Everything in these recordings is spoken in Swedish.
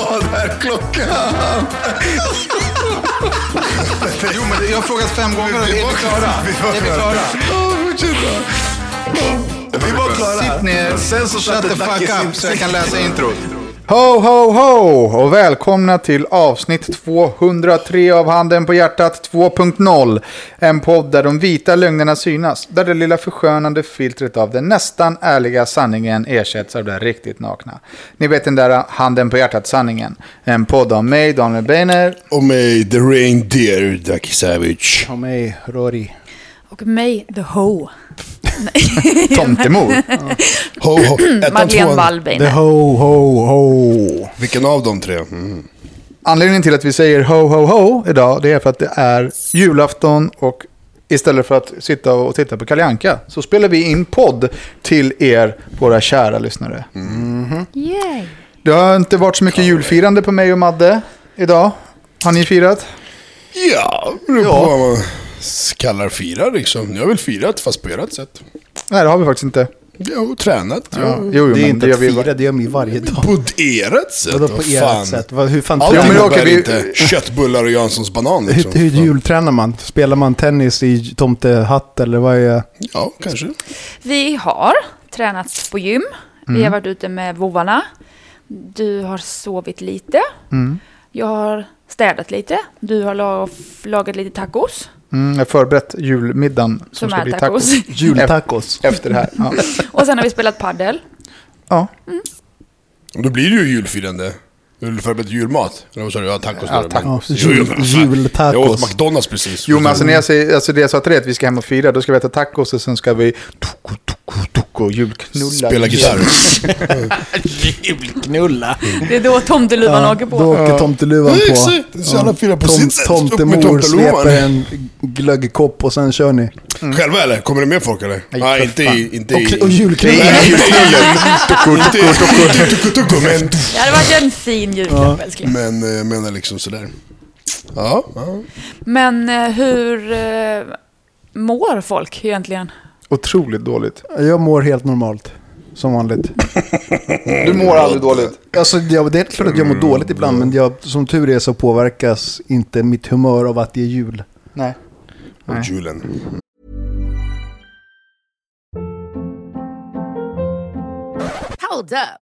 Vad är klockan? Jo, men jag har frågat fem gånger är vi klara? Är vi klara? Vi var klara. Sitt ner, Sen så shut the fuck up så jag kan läsa introt. Ho, ho, ho! Och välkomna till avsnitt 203 av Handen på hjärtat 2.0. En podd där de vita lögnerna synas. Där det lilla förskönande filtret av den nästan ärliga sanningen ersätts av den riktigt nakna. Ni vet den där Handen på hjärtat-sanningen. En podd av mig, Daniel Beiner. Och mig, The Reindeer, Ducky Savage. Och mig, Rory. Och mig, The Ho. Tomtemor. Ho, ho. Ettan, Madeleine tvåan. The Wallbeiner. ho, ho, ho. Vilken av de tre? Mm. Anledningen till att vi säger ho, ho, ho idag, det är för att det är julafton och istället för att sitta och titta på Kalle Anka så spelar vi in podd till er, våra kära lyssnare. Yay. Det har inte varit så mycket julfirande på mig och Madde idag. Har ni firat? Ja, det beror på man kallar fira liksom. Jag har väl firat, fast på ert sätt. Nej, det har vi faktiskt inte. Jag har tränat. Ja. Jo, jo, Det är men inte gör att vi fira, det gör vi varje dag. På ert sätt? Vadå på Vad fan? ert sätt? Vad, hur fan Allt Ja, innebär okej, vi- inte köttbullar och Janssons banan hur, liksom. hur jultränar man? Spelar man tennis i tomtehatt eller vad är... Ja, kanske. Vi har tränat på gym. Vi Mm. har varit ute med vovvarna. Du har sovit lite. Mm. Jag har städat lite. Du har la- lagat lite tacos. Mm, jag har förberett julmiddagen som, Som ska är bli tacos. tacos. Jultacos. Efter det här. Ja. Och sen har vi spelat paddel. ja. Då blir det ju julfirande. Du förberett julmat. Eller vad sa du? Ja, tacos. Ja, tacos. Jo, jul. Jag åt jultacos. McDonalds precis. Jo, men alltså, när jag säger, alltså det jag sa till dig att vi ska hem och fira, då ska vi äta tacos och sen ska vi toko, toko, toko, julknulla. Spela gitarr. Julknulla. Det är då tomteluvan åker på. Då åker tomteluvan Ja, på. Så alla firar på sitt sätt. Tomtemor sveper en glöggkopp och sen kör ni. Själva eller? Kommer det med folk eller? Nej, inte i... Inte Och, i... och julknulla. Det hade varit en fin julklapp älskling. Men eh, jag menar liksom sådär. Ja, ja. Men eh, hur eh, mår folk egentligen? Otroligt dåligt. Jag mår helt normalt. Som vanligt. Du mår aldrig dåligt. Alltså, jag, det är klart att jag mår dåligt ibland, men jag, som tur är så påverkas inte mitt humör av att det är jul. Nej. Och julen. Hold up.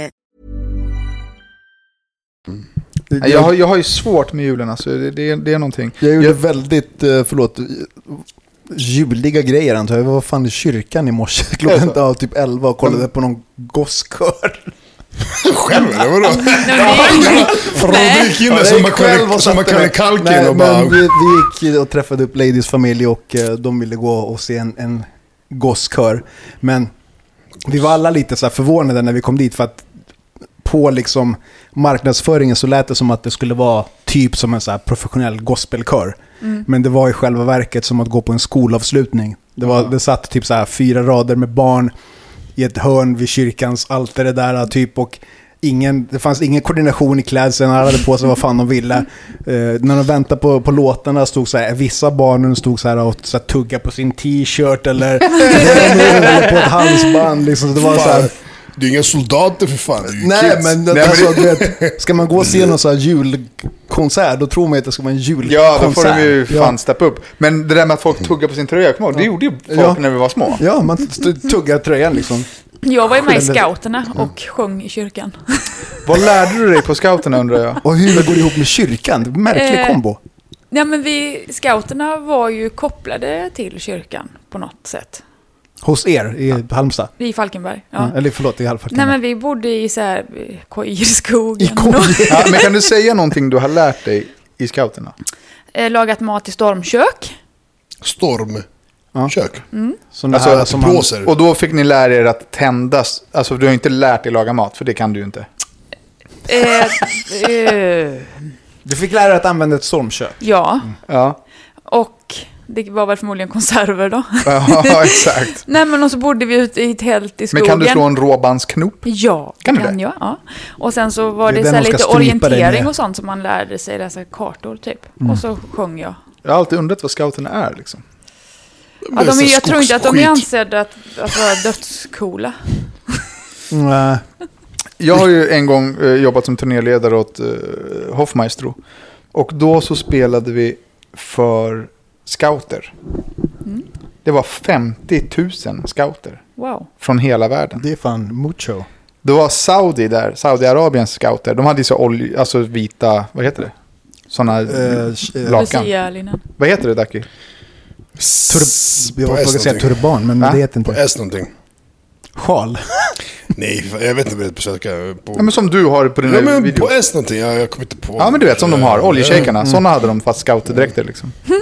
Nej, Jag har, jag har ju svårt med julen, alltså. det, det, är- det är någonting. Jag gjorde Jag- väldigt, eh, förlåt, juliga grejer antar jag. Jag var fan i kyrkan i morse klockan ja, typ 11 och kollade på någon gosskör. Själv eller vadå? Du gick in där som kunde mig- kalken Nej, och bara... vi, vi gick och träffade upp Ladies familj och eh, de ville gå och se en, en gosskör. Men vi var alla lite så här förvånade när vi kom dit för att på liksom marknadsföringen så lät det som att det skulle vara typ som en så här professionell gospelkör. Men det var i själva verket som att gå på en skolavslutning. Det, var, det satt typ så här fyra rader med barn i ett hörn vid kyrkans altare där typ och ingen, det fanns ingen koordination i klädseln, alla hade på sig vad fan de ville. Eh, när de väntade på, på låtarna stod så här, vissa barnen stod så här och så här, tuggade på sin t-shirt eller eller på ett halsband. Liksom. Så det var så här, det är inga soldater för fan. det är ju Nej, kids. men, men alltså, du vet, ska man gå och se någon sån här julkonsert, då tror man ju att det ska vara en julkonsert. Ja, då får de ju fan Ja. steppa upp. Men det där med att folk tuggar på sin tröja, kommer du ihåg? Det gjorde ju folk Ja. när vi var små. Ja, man tuggar tröjan liksom. Jag var ju med i scouterna och sjöng i kyrkan. Vad lärde du dig på scouten undrar jag? Och hur det går ihop med kyrkan. Märklig Eh, kombo. Ja, men vi, scouterna var ju kopplade till kyrkan på något sätt. Hos er i Halmstad. I Falkenberg. Ja. Eller förlåt, i Halmstad. Nej, men vi bodde i så här eh, Koirskogen. I Koir. Ja, men kan du säga någonting du har lärt dig i scouterna? Eh, Lagat mat i stormkök. Storm. Ja. Kök. Som det Alltså, här som man. Och då fick ni lära er att tändas. Alltså du har inte lärt dig laga mat, för det kan du ju inte. Eh, eh, Du fick lära dig att använda ett stormkök. ja, Ja, och det var väl förmodligen konserver då. ja exakt. Nej, men och så bodde vi ute i tält i Men skogen. kan du slå en råbandsknop? Ja, Kan du kan det? jag. Ja. Och sen så var Det det, så lite orientering och sånt som man lärde sig, läsa kartor typ. Mm. Och så sjöng jag. Jag har alltid undrat vad scouterna är liksom. Ja, de, är- jag tror inte att de är ansedda att, att vara dödscoola. Mm, Jag har ju en gång eh, jobbat som turnéledare åt eh, Hoffmaestro. Och då så spelade vi för scouter. Mm. Det var 50 000 scouter Wow. från hela världen. det är fan mucho. Det var Saudi där, Saudiarabiens scouter. De hade ju så olja, alltså vita, vad heter det? Sådana Eh, eh, lakan. Lucia-linnen. Vad heter det Daki? Tur- jag På var på säga turban, men Va? det heter På inte. S någonting. Sjal. Nej, jag vet inte vad det är på svenska. På... Ja men som du har på din Ja, men video. på S någonting. Jag, jag kommer inte på. Ja men du vet som de har, oljeshejkarna. Mm. Sådana hade de fast scouterdräkter liksom.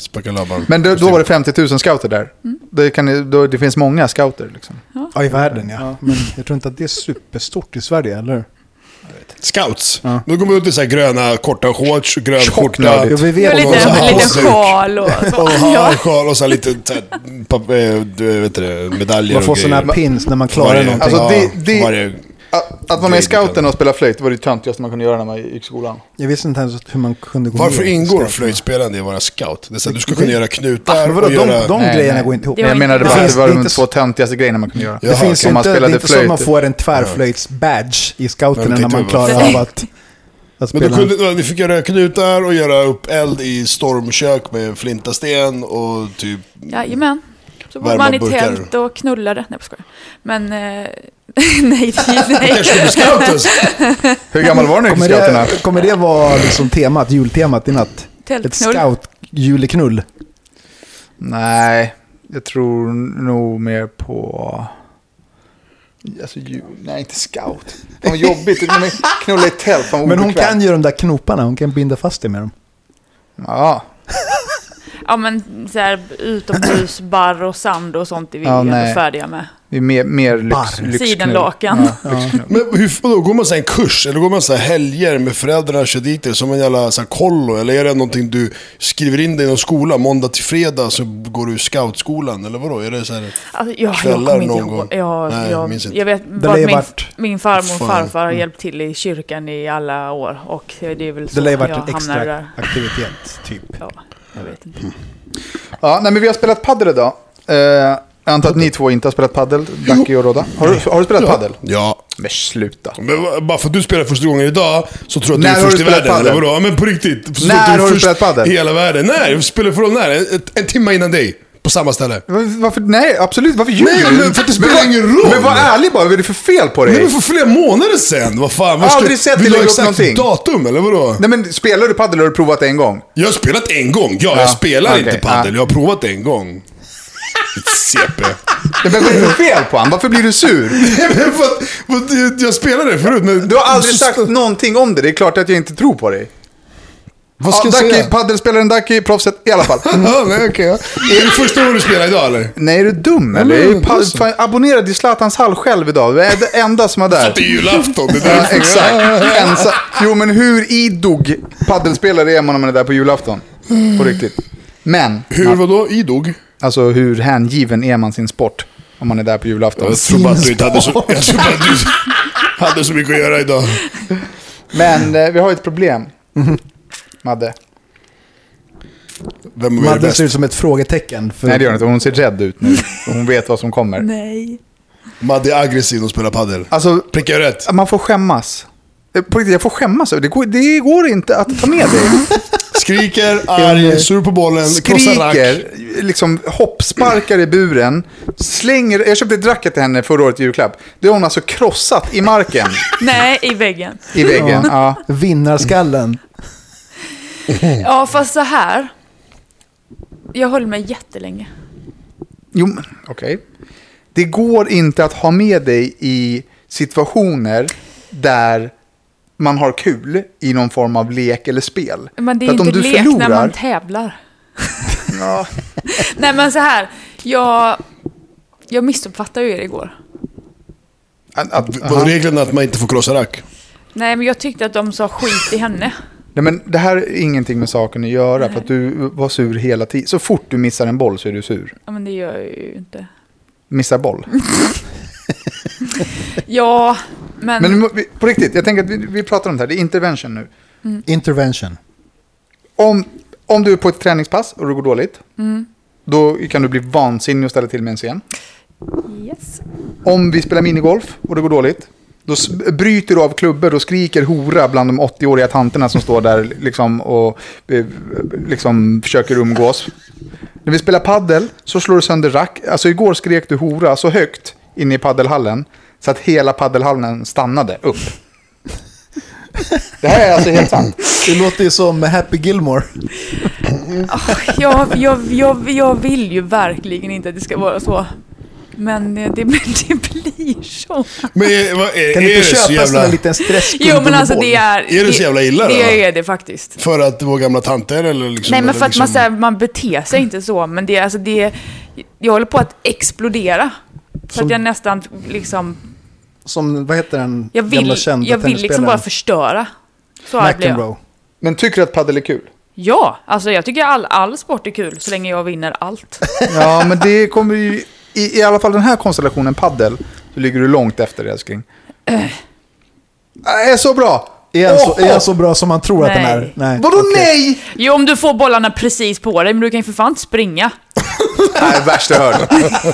Spakalabban. Men då, då var det 50 000 scouter där. Det, kan, då, det finns många scouter liksom. Ja, i världen ja. Men jag tror inte att det är superstort i Sverige, eller? Scouts. Ja. Då går man ut i så här gröna korta shorts, grön skjorta. Ja, vi vet och lite, liten halsduk. sjal och så. Och Ja. sjal och så här lite så här, papp, eh, du vet det, medaljer Man får och sådana här pins när man klarar Varje- någonting. Alltså, det- ja, det- varje, Att, att vara med i scouten och spela flöjt var det töntigaste man kunde göra när man gick i skolan. Jag visste inte ens hur man kunde gå varför med i ingår flöjtspelande i att vara scout? Det är så här, du ska kunna göra Ah, knutar men vadå, och de, göra... de Nej, grejerna nej. går inte ihop. Men jag menade det bara att det var de två töntigaste grejerna man kunde göra. Jaha, Det finns man inte, det är inte så att man får en tvärflöjts-badge i scouterna Men när man klarar av att, Men då kunde, ni fick göra knutar och göra upp eld i stormkök med flintasten och typ... Jajamän. Så Värma man i tält och knullade. Nej, jag. Men... Eh, nej, nej, nej. Hur gammal var du när scouterna? det, kommer det vara liksom temat, jultemat i natt? Ett Tältknull. scout-juleknull? Nej, jag tror nog mer på... Alltså, ju, nej, inte scout. Fan vad jobbigt. Knullar i tält, fan Men hon kan ju de där knoparna, hon kan binda fast det med dem. Ja, Ja, men så här utomhusbarr och sand och sånt är vi Ja, ändå nej. färdiga med. det är mer, mer lyx, Barr. Sidenlakan. Ja, lyxknull. Men hur, vadå, går man så här en kurs? Eller går man så helger med föräldrarna kör dit dig som en jävla så här kollo? Eller är det någonting du skriver in dig i någon skola? Måndag till fredag så går du i scoutskolan? Eller vadå? Är det så här... Alltså, jag, jag Kvällar inte någon gång? Jag, Nej, jag, minns inte. jag vet Det min, varit- min farmor och farfar har hjälpt till i kyrkan i alla år. Och det är väl så Det lär ju jag varit en extra där. aktivitet, typ. Ja, jag vet inte. Ja, nej, men vi har spelat paddel idag. Eh, jag antar att ni två inte har spelat paddel, Ducky och Rodda. Har du, har du spelat paddel? Ja. Men sluta. Men bara för att du spelar första gången idag så tror jag När att du har är du först i spelat världen. padel? Eller vadå? Ja, Men på riktigt. Så När att du har du först spelat padel? I hela världen. När? Jag spelar för när? En, en timme innan dig. På samma ställe. Var- Varför? Nej, absolut. Varför ljuger Nej, du? men för att det spelar ingen roll. Men var ärlig bara. Vad är det för fel på dig? Nej men för flera månader sedan. Vad fan? Vad Aldrig sett dig vill du ha lägga upp exakt någonting. datum eller vadå? Nej, men spelar du paddel har du provat en gång. Jag har spelat en gång. Ja, Ja, jag spelar okej, inte padel. ja. Jag har provat en gång. CP. Men vad är det för fel på honom? Varför blir du sur? Jag- spelade förut. Men Du har aldrig sagt någonting om det. Det är klart att jag inte tror på dig. Vad ska Ja, jag Ducky, säga? paddelspelaren Ducky, proffset i alla fall. Ja, nej, okej. ja. Är det första gången du spelar idag eller? Nej, är du dum Ja, eller? är pass. pad- fan, abonnerad i Zlatans hall själv idag. Det är det enda som är där. Det är julafton. Det Ja, där. exakt. Ensa. Jo, men hur idog paddelspelare är man när man är där på julafton? På riktigt. Men, Hur, vadå? Idog? alltså hur hängiven är man sin sport om man är där på julafton? Jag tror bara att du inte hade så... Jag tror bara att du, Hade så mycket att göra idag. Men eh, vi har ett problem. Madde. Vem är Madde bäst? ser ut som ett frågetecken. För Nej det gör hon inte, hon ser rädd ut nu. Hon vet vad som kommer. Nej. Madde är aggressiv och spelar padel. Alltså, Prickar jag rätt? man får skämmas. Eh, På riktigt, jag får skämmas. Det går, det går inte att ta med dig. Skriker, arg, sur på bollen, krossar rack. Skriker, liksom hoppsparkar i buren, slänger... Jag köpte ett racket till henne förra året i julklapp. Det har hon alltså krossat i marken, Nej, i väggen. i väggen. Ja. Vinnarskallen. Ja, fast så här. Jag höll mig jättelänge. Jo, men okej. Det går inte att ha med dig i situationer där man har kul i någon form av lek eller spel. Men det är För att inte om du lek förlorar, när man tävlar. Ja, Nej, men så här. Jag, jag missuppfattade ju er igår. att, att, Var aha. reglerna att man inte får krossa rack? Nej, men jag tyckte att de sa skit i henne. Nej, men det här är ingenting med saken att göra. För att du var sur hela tiden. Så fort du missar en boll så är du sur. Ja, men det gör jag ju inte. Missar boll. Ja, men... Men på riktigt, jag tänker att vi, vi pratar om det här. Det är intervention nu. Intervention. Om, om du är på ett träningspass och det går dåligt. Då kan du bli vansinnig och ställa till med en scen. Yes. Om vi spelar minigolf och det går dåligt. Då bryter du av klubbor och skriker hora bland de 80-åriga tanterna som står där liksom och eh, liksom försöker umgås. När vi spelar paddel så slår du sönder rack. Alltså igår skrek du hora så högt inne i paddelhallen så att hela paddelhallen stannade upp. Det här är alltså helt sant. Det låter ju som Happy Gilmore. Jag, jag, jag, jag vill ju verkligen inte att det ska vara så. Men eh, det, blir- det blir så. Men är, vad, är, Kan du det inte köpa jävla... en liten stressgummi Jo, men alltså det är... Är det så jävla illa då? Det är det faktiskt. För att det var gamla tanter eller liksom? Nej, men för att man, liksom... så här, man beter sig inte så. Men det, är- alltså det, jag håller på att explodera. Så Som- att jag nästan liksom... Som, vad heter den Jag vill, gamla kända jag vill liksom bara förstöra. Så. McEnroe. Men tycker du att paddel är kul? Ja, alltså jag tycker all, all sport är kul så länge jag vinner allt. Ja, men det kommer ju... I, I alla fall den här konstellationen paddel så ligger du långt efter älskling. Är så bra! Är han, så, är han så bra som man tror att den Nej. är? Nej. Vadå okej. nej? Jo, om du får bollarna precis på dig, men du kan ju för fan inte springa. Nej, värsta jag hört.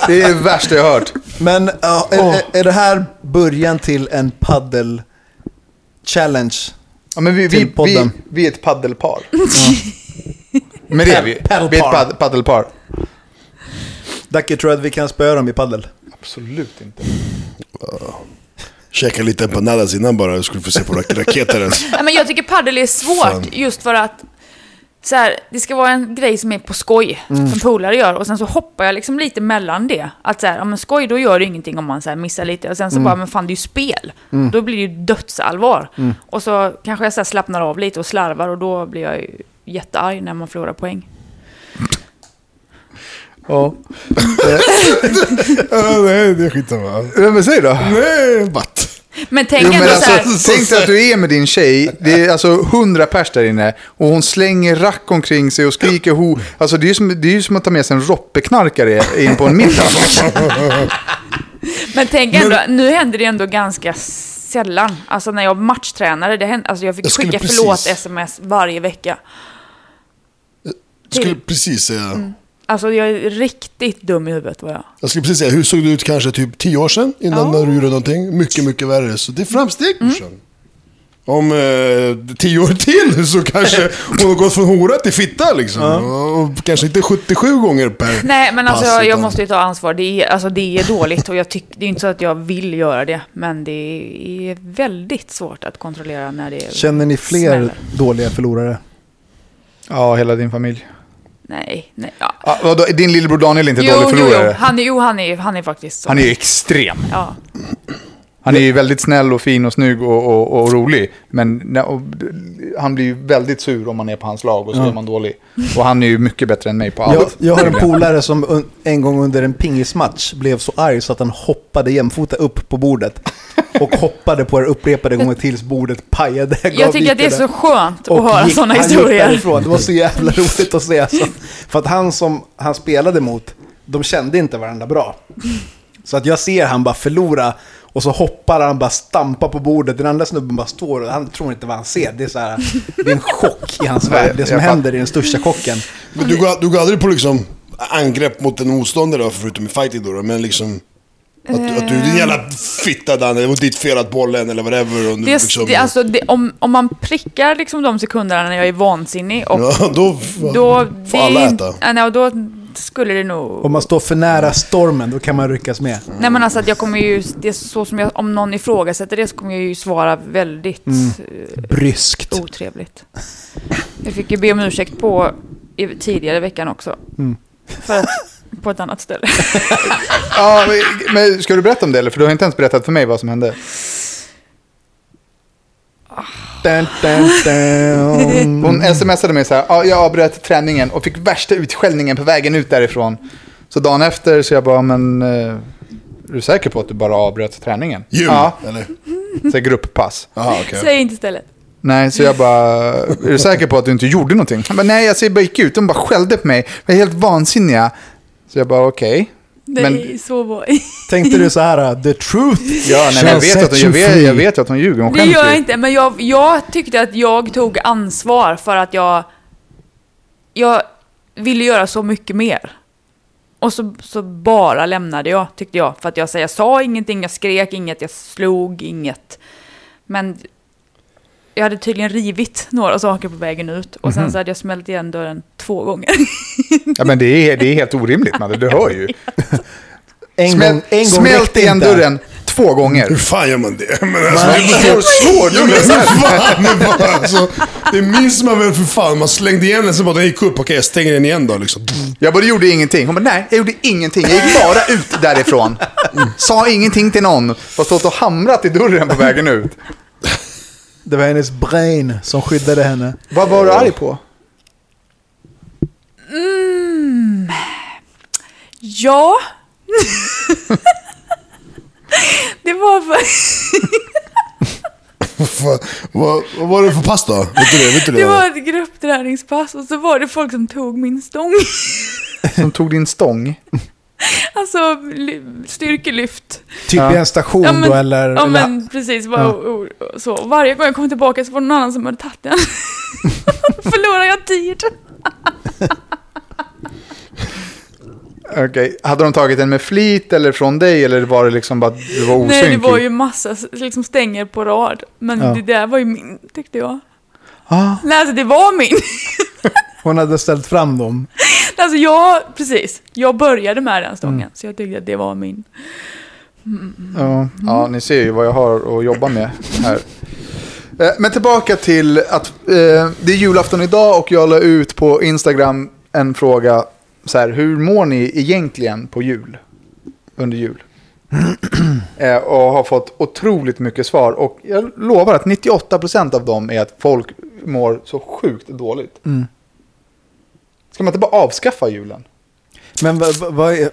Det är det värsta jag hört. Men ja, är, är, är det här början till en paddel challenge? Ja, men vi, vi, Till vi, podden. vi är ett paddelpar. Men det är vi. Vi är ett pad, paddelpar. Dacke, tror du att vi kan spöa dem i paddel? Absolut inte. Käka lite empanadas innan bara, jag skulle få se på rak-. Nej, men jag tycker paddel är svårt Fan. just för att så här, det ska vara en grej som är på skoj, Mm. som polare gör. Och sen så hoppar jag liksom lite mellan det. Att så här, ja men skoj, då gör det ingenting om man så här missar lite. Och sen så Mm. bara, men fan det är ju spel. Då blir det ju dödsallvar. Och så kanske jag så slappnar av lite och slarvar och då blir jag ju jättearg när man förlorar poäng. Ja. Ja, nej, det är skitsamma. Men säg då. Nej, vatt. Men tänk Jo, ändå men så här, alltså, tänk dig att du är med din tjej, det är alltså hundra pers där inne och hon slänger rack omkring sig och skriker ho. Alltså det är ju som, det är ju som att ta med sig en roppeknarkare in på en middag. Men tänk ändå, nu händer det ändå ganska sällan. Alltså när jag matchtränade, det hände, alltså jag fick Jag skicka precis- förlåt-sms varje vecka. Jag skulle precis säga... Alltså jag är riktigt dum i huvudet var jag. Jag skulle precis säga, hur såg det ut kanske typ tio år sedan innan Ja. du gjorde någonting? Mycket, mycket värre. Så det är framsteg brorsan. Om eh, tio år till så kanske hon har gått från hora till fitta liksom. Och kanske inte 77 gånger per Nej men alltså pass, jag, jag utan- måste ju ta ansvar. Det är, alltså, det är dåligt och jag tycker, det är inte så att jag vill göra det. Men det är väldigt svårt att kontrollera när det Känner ni fler smäller. dåliga förlorare? Ja, hela din familj. Nej, nej. Ja. Ja, vadå, din lillebror Daniel är inte Jo, dålig jo, förlorare? jo. Han, är- jo, han är, han är faktiskt så. Han är extrem. Ja. Han är ju väldigt snäll och fin och snygg och, och, och rolig. Men när- och, han blir ju väldigt sur om man är på hans lag och så är man dålig. Och han är ju mycket bättre än mig på allt. Jag, jag har en polare som en gång under en pingismatch blev så arg så att han hoppade jämfota upp på bordet. Och hoppade på det upprepade gånger tills bordet pajade. Jag tycker att det är så skönt att höra sådana han gick historier. därifrån. Det var så jävla roligt att se. Så, för att han som han spelade mot, de kände inte varandra bra. Så att jag ser han bara förlora Och så hoppar han bara stampar på bordet. Den andra snubben bara står och han tror inte vad han ser. Det är, så här, det är en chock i hans värld. Det som händer i den största chocken. Men du går, du går aldrig på liksom angrepp mot en motståndare då, förutom i fighting då, då men liksom... Att, att du, din jävla fitta Danne, det var ditt fel att bollen eller whatever. Och du, Det, liksom, det, alltså, det, om, om man prickar liksom de sekunderna när jag är vansinnig och ja, då, då... får alla äta. Ja, nej, skulle det nog... Om man står för nära stormen, då kan man ryckas med. Nej men alltså att jag kommer ju, det är så som jag, om någon ifrågasätter det så kommer jag ju svara väldigt Mm. eh, Bryskt. otrevligt. Jag fick ju be om ursäkt på i, tidigare i veckan också. Mm. För att, på ett annat ställe. Ja, men- men ska du berätta om det eller? För du har inte ens berättat för mig vad som hände. Dun, dun, dun. Hon smsade mig så här, ja, jag avbröt träningen och fick värsta utskällningen på vägen ut därifrån. Så dagen efter så jag bara, men eh, är du säker på att du bara avbröt träningen? Jul, Ja, eller? så här grupppass. Jaha, okej. Säg inte stället. Nej, så jag bara, är du säker på att du inte gjorde någonting? Han bara, nej, alltså, jag bara gick ut, de bara skällde på mig. Jag är helt vansinniga. Så jag bara, okej. Nej, Men- så var Tänkte du så här, the truth Ja, nej, jag, vet att hon, jag, vet, jag vet att hon ljuger, hon Det gör jag inte, men jag, jag tyckte att jag tog ansvar för att jag... Jag ville göra så mycket mer. Och så, så bara lämnade jag, tyckte jag. För att jag, så jag sa ingenting, jag skrek inget, jag slog inget. Men jag hade tydligen rivit några saker på vägen ut. Och sen så hade jag smält igen dörren två gånger. Ja, men det är, det är helt orimligt, man. Du hör ju. En gång, en gång smält igen inte. dörren två gånger. Hur fan gör man det? Men alltså, det, är bara- Jo, men för fan, det, är bara, alltså, det minns man väl för fan. Man slängde igen den så bara den gick upp. Okej, jag stänger den igen då liksom. Jag bara, du gjorde ingenting. Hon bara, nej, jag gjorde ingenting. Jag gick bara ut därifrån. Sa ingenting till någon. Bara stått och hamrat i dörren på vägen ut. Det var hennes brain som skyddade henne. Vad var du arg på? Mm. Ja. det var för... Vad, vad, vad var det för pass då? Vet du det? Vet du det? Det var ett gruppträningspass och så var det folk som tog min stång. Som tog din stång? Alltså ly- styrkelyft. Typ Ja. i en station Ja, men- då eller? Ja eller men precis. Bara, Ja. och, och, och så. Och Varje gång jag kom tillbaka så var det någon annan som hade tagit den. Förlorar jag tid. Okej. Hade de tagit den med flit eller från dig? Eller var det liksom bara att du var osynkig? Nej, det var ju massa liksom, stänger på rad. Men Ja. det där var ju min, tyckte jag. Ah. Nej, alltså det var min. Hon hade ställt fram dem. Alltså jag, precis. Jag började med den stången. Mm. Så jag tyckte att det var min. Ja, ja, ni ser ju vad jag har att jobba med här. Eh, Men tillbaka till att eh, det är julafton idag och jag la ut på Instagram en fråga. Så här, hur mår ni egentligen på jul? Under jul? eh, och har fått otroligt mycket svar. Och jag lovar att 98% av dem är att folk mår så sjukt dåligt. Mm. Ska man inte bara avskaffa julen? Men vad, vad, vad är-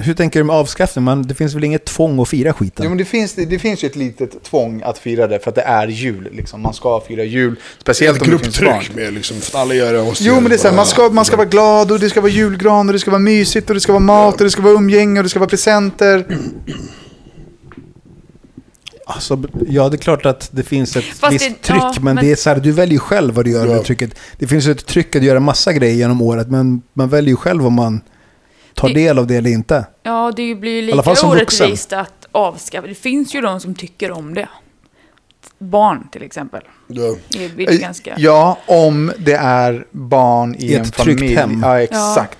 hur tänker du med avskaffning? Man, det finns väl inget tvång att fira skiten? Jo, men det finns, det finns ju ett litet tvång att fira det för att det är jul. Liksom. Man ska fira jul, speciellt om det finns barn. med liksom, för alla gör det. måste Jo, men det är så här, man ska, man ska vara glad och det ska vara julgran och det ska vara mysigt och det ska vara mat och det ska vara umgänge och det ska vara presenter. Alltså, ja, det är klart att det finns ett Fast visst det- tryck, ja, men, men- det är så här, du väljer själv vad du gör Ja. med trycket. Det finns ju ett tryck att göra massa grejer genom året, men man väljer ju själv om man tar Det- del av det eller inte. Ja, det blir ju lika orättvist att avskaffa. Det finns ju de som tycker om det. Barn till exempel. Ja. Det ganska... Ja, om det är barn i, I en ett tryggt familj. hem. Ja, exakt.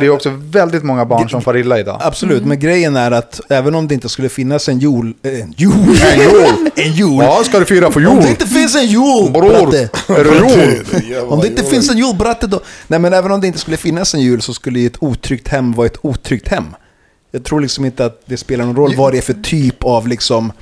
Det är också väldigt många barn som far illa idag. Absolut, Mm. men grejen är att även om det inte skulle finnas en jul... eh, En jul? En jul. en jul! Ja, ska du fira Om jul? det inte finns en jul, Bror, är det jul? Om det inte jo. finns en jul, bratte då... Nej men även om det inte skulle finnas en jul så skulle ju ett otryggt hem vara ett otryggt hem. Jag tror liksom inte att det spelar någon roll vad det är för typ av liksom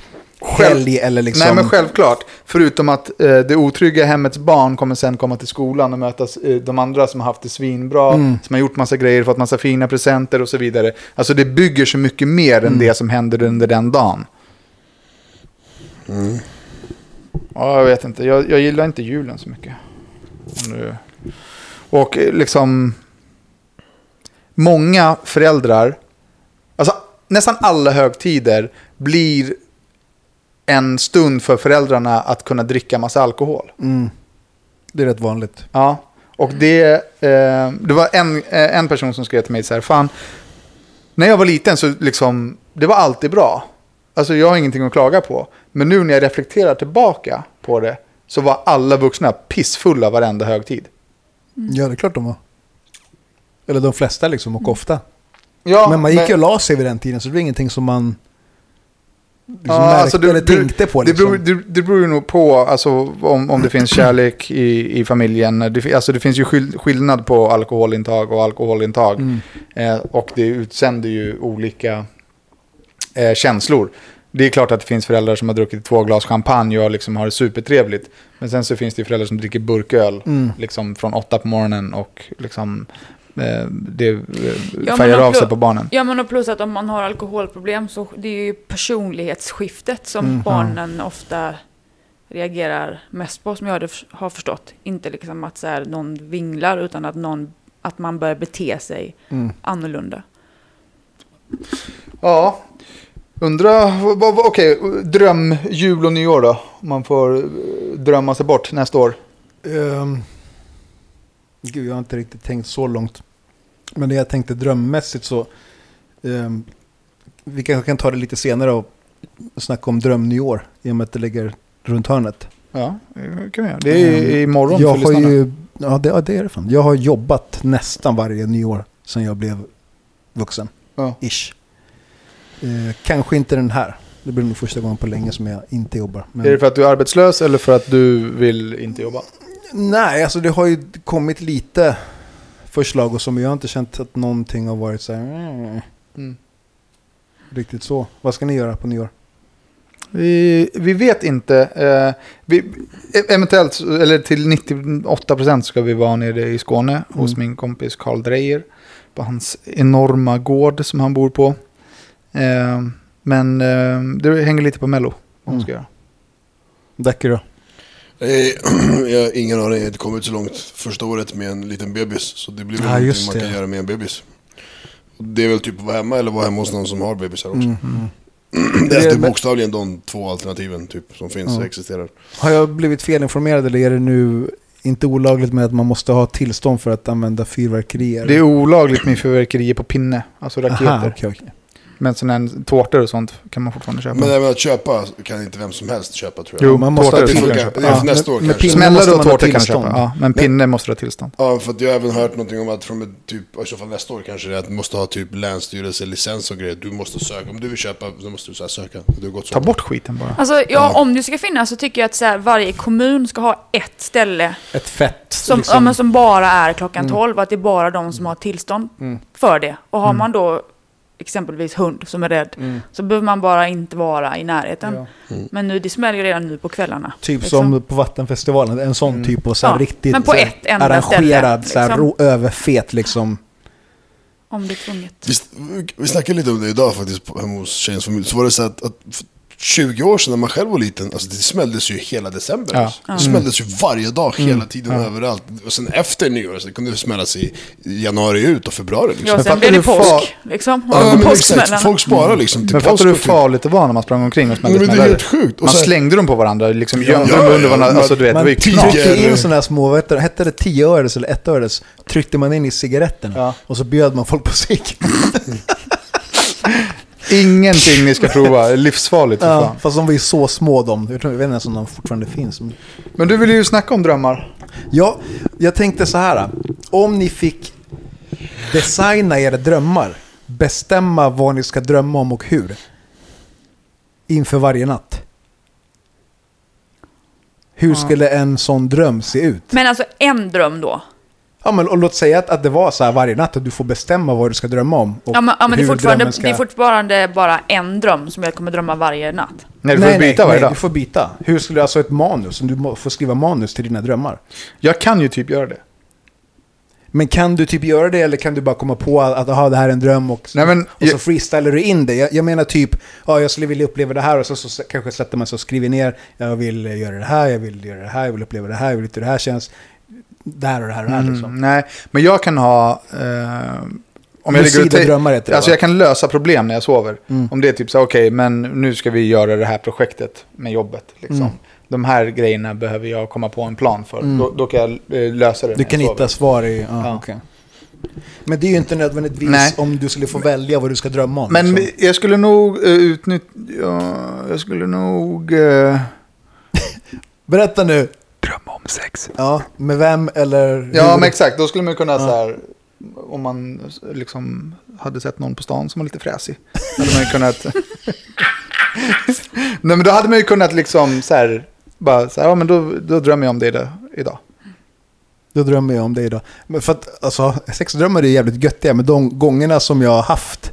helg eller liksom... Nej, men självklart. Förutom att eh, det otrygga hemmets barn kommer sen komma till skolan och möta eh, de andra som har haft det svinbra, Mm. som har gjort massa grejer, fått massa fina presenter och så vidare. Alltså det bygger så mycket mer Mm. än det som händer under den dagen. Ja, jag vet inte. Jag, jag gillar inte julen så mycket. Och eh, liksom... Många föräldrar... Alltså nästan alla högtider blir en stund för föräldrarna att kunna dricka massa alkohol. Mm. Det är rätt vanligt. Ja, och det, eh, det var en, eh, en person som skrev till mig så här, fan, när jag var liten så liksom, det var alltid bra. Alltså jag har ingenting att klaga på. Men nu när jag reflekterar tillbaka på det så var alla vuxna pissfulla varenda högtid. Ja, det är klart de var. Eller de flesta liksom, och ofta. Ja, men man gick ju och la sig vid den tiden, så det var ingenting som man liksom Ja, märkte alltså det- eller det- tänkte på. Det Liksom. beror, det, det beror ju nog på alltså, om, om det finns kärlek i, i familjen. Det, alltså, det finns ju skill, skillnad på alkoholintag och alkoholintag. Mm. Eh, och det utsänder ju olika eh, känslor. Det är klart att det finns föräldrar som har druckit två glas champagne och liksom har det supertrevligt. Men sen så finns det föräldrar som dricker burköl Mm. liksom från åtta på morgonen och liksom, det eh, färgar av sig på barnen. Ja, men och plus att om man har alkoholproblem så det är ju personlighetsskiftet som Mm. barnen ofta reagerar mest på, som jag har förstått. Inte liksom att så här, någon vinglar, utan att, någon, att man börjar bete sig Mm. annorlunda. Ja, undra, okej, dröm jul och nyår då? Om man får eh, drömma sig bort nästa år. Ehm, gud, jag har inte riktigt tänkt så långt. Men det jag tänkte drömmässigt så... ehm, vi kanske kan ta det lite senare och snacka om drömnyår. I och med att det ligger runt hörnet. Ja, det kan vi göra. Det är Ehm, imorgon jag har ju, ja, det, ja, det är det fan. Jag har jobbat nästan varje nyår sedan jag blev vuxen. Ja. Ish. Eh, kanske inte den här. Det blir nog första gången på länge som jag inte jobbar. Men... Är det för att du är arbetslös eller för att du vill inte jobba? Nej, alltså det har ju kommit lite förslag och men jag inte känt att någonting har varit så här... mm, Mm. Riktigt så. Vad ska ni göra på nyår? Vi, vi vet inte. Eh, vi, eventuellt, eller till 98% ska vi vara nere i Skåne hos Mm. min kompis Karl Dreyer. På hans enorma gård som han bor på. Eh, men eh, det hänger lite på Mello. Vad man ska göra. Dacke då? Eh, Jag har ingen aning, jag har inte kommit så långt första året med en liten bebis. Så det blir väl Ja, någonting just man det. kan göra med en bebis. Det är väl typ att vara hemma eller vara hemma hos någon som har bebisar också. Mm, mm. Det är Det- typ bokstavligen de två alternativen typ, som finns Ja. och existerar. Har jag blivit felinformerad eller är det nu inte olagligt med att man måste ha tillstånd för att använda fyrverkerier? Det är olagligt med fyrverkerier på pinne, alltså raketer. Aha, okej, okej. Men sådana här tårtor och sånt kan man fortfarande köpa. Men även att köpa kan inte vem som helst köpa tror jag. Jo, man måste tårtor ha kan det är Ja. nästa år kanske. måste Smällare och tårtor kan tillstånd. köpa. Ja, men pinne måste du ha tillstånd. Ja, för att jag har även hört någonting om att från typ, i så fall nästa år kanske det är att du måste ha typ länsstyrelselicens och grejer. Du måste söka, om du vill köpa, då måste du så här söka. Det har gått så Ta bort skiten bara. Alltså, ja, om det ska finnas så tycker jag att så här, varje kommun ska ha ett ställe Ett fett. som, liksom. ja, men som bara är klockan Mm. 12, att det är bara de som har tillstånd Mm. för det. Och har Mm. man då exempelvis hund som är rädd, Mm. så behöver man bara inte vara i närheten. Ja. Men nu, det smäller ju redan nu på kvällarna. Typ liksom. som på Vattenfestivalen, en sån Mm. typ och så här Ja, riktigt men på så ett enda arrangerad, ställe, så här liksom. ro, överfet liksom. Om det är tvunget. Vi, vi snackade lite om det idag faktiskt på- hemma hos tjejens familj. Så var det så att, att 20 år sedan när man själv var liten, alltså det smälldes ju hela december. Ja. Alltså. Det smälldes ju varje dag, hela Mm. tiden, överallt. Och sen efter nyår, så kunde det smällas i januari ut och februari. Liksom. Ja, Men sen fattar blir det du fa- påsk, liksom. Ja, men exakt. Folk sparar liksom till Men fattar påsk du hur farligt det var när man sprang omkring och smällde Men det är smällare? helt sjukt. Och Man slängde dem på varandra, liksom gömde ja, dem under varandra. Alltså du vet, Man tryckte in sådana här små, vad hette det, hette det 10 öres eller 1 öres? Tryckte man in i cigaretterna. Ja. Och så bjöd man folk på cigg. Ingenting ni ska prova, livsfarligt för Ja, fan. fast de var ju så små de. Jag, tror, jag vet inte ens om de fortfarande finns. Men- du vill ju snacka om drömmar. Ja, jag tänkte så här. Om ni fick designa era drömmar, bestämma vad ni ska drömma om och hur. Inför varje natt. Hur skulle en sån dröm se ut? Men alltså en dröm då. Ja, men, och låt säga att, att det var så här varje natt att du får bestämma vad du ska drömma om. Och Ja, men, ja, men det, är hur fortfarande, ska- det är fortfarande bara en dröm som jag kommer drömma varje natt. Nej, du får nej, byta nej, varje nej, dag. du får byta. Hur skulle alltså ett manus, om du får skriva manus till dina drömmar. Jag kan ju typ göra det. Men kan du typ göra det eller kan du bara komma på att, aha, det här är en dröm och, Nej, men och så freestylar du in det? Jag, jag menar typ, ja, jag skulle vilja uppleva det här och så, så kanske sätter man sig och skriver ner, jag vill göra det här, jag vill göra det här, jag vill uppleva det här, jag vill inte hur det här känns. Det här och det här och det här liksom. Mm, nej, men jag kan ha... Eh, Om jag ligger och drömmar heter det, Alltså va? jag kan lösa problem när jag sover. Om det är typ så okej, men nu ska vi göra det här projektet med jobbet. Liksom. Mm. De här grejerna behöver jag komma på en plan för. Då, då kan jag eh, lösa det Du kan hitta svar i... Ja, Ja. okej. Men det är ju inte nödvändigtvis Nej. om du skulle få välja vad du ska drömma om. Men liksom. jag skulle nog uh, utnyttja... Ja, jag skulle nog... eh, Berätta nu. Sex. Ja, med vem eller... Ja, hur? men exakt. Då skulle man kunna så här... Om man liksom hade sett någon på stan som var lite fräsig. Hade man kunnat... Nej, men då hade man ju kunnat liksom så här... Bara så här, ja men då, då drömmer jag om det idag- idag. Då drömmer jag om det idag. Men för att alltså, sexdrömmar är jävligt göttiga, men de gångerna som jag har haft,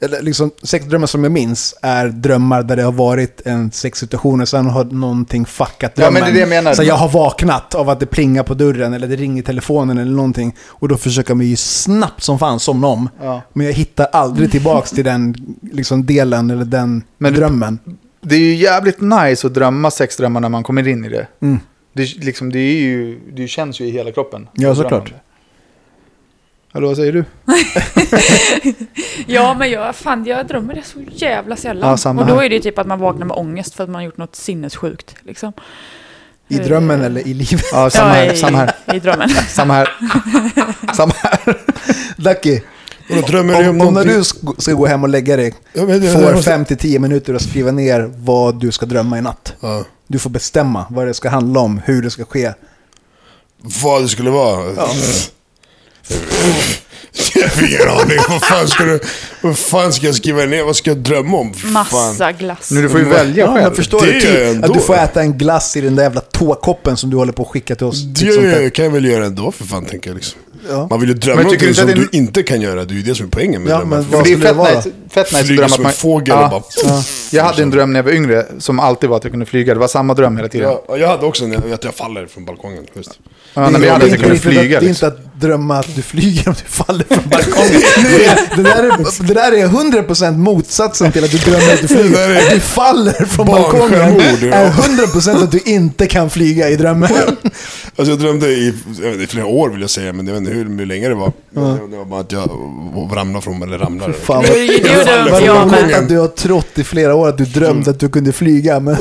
eller liksom sexdrömmar som jag minns, är drömmar där det har varit en sexsituation och sen har någonting fuckat Ja, drömmen. men det är det jag menar. Så jag har vaknat av att det plingar på dörren eller det ringer i telefonen eller någonting. Och då försöker man ju snabbt som fan somna om. Ja. Men jag hittar aldrig tillbaks till den liksom, delen eller den Men drömmen. Det är ju jävligt nice att drömma sexdrömmar när man kommer in i det. Mm. Det, liksom, det, ju, det känns ju i hela kroppen. Ja, såklart. Hallå, vad säger du? Ja, men jag, fan, jag drömmer det så jävla sällan. Ja, och då är det typ att man vaknar med ångest för att man har gjort något sinnessjukt. Liksom. I drömmen eller i livet. Ja, samma här. i, Samma här. I drömmen. Samma här. samma här. Lucky, Och då drömmer du om, om om när du sk- ska gå hem och lägga dig, Ja, men får jag måste- 5-10 minuter att skriva ner vad du ska drömma i natt. Ja. Du får bestämma vad det ska handla om, hur det ska ske. Vad det skulle vara. Jag har ingen aning. Vad fan ska, du, vad fan ska jag skriva ner? Vad ska jag drömma om? Fan. Massa glass. Nu du får ju välja Ja, själv. jag förstår Det det. jag Typ, ändå. att du får äta en glass i den där jävla tåkoppen som du håller på att skicka till oss. Det Typ där. kan jag väl göra ändå för fan, tänker jag liksom. Ja. Man vill ju drömma Men någonting tycker som du inte du det inte kan göra. Det är ju det som är poängen med Ja, drömmar. men vad det är det fett vara? nice, fett nice att Flyga drömma som man... en fågel ja, och bara... ja. Jag hade en dröm när jag var yngre som alltid var att jag kunde flyga. Det var samma dröm hela tiden. Ja, jag hade också en, att jag faller från balkongen. Just. Ja, Det när är- vi hade det att jag kunde flyga. att- Det är Liksom. inte att drömma att du flyger om du faller från balkongen. Det, är, det, där är, det där är 100% motsatsen till att du drömmer att du Det flyger. Att du faller från balkongen är 100% att du inte kan flyga i drömmen. Alltså jag drömde i, jag i flera år vill jag säga, men jag vet inte hur, hur länge det var. Det, det var bara att jag ramlade från, eller ramlade. Fan, Det vad, gjorde inte vad jag roligt att du har trott i flera år att du drömde att du kunde flyga. Men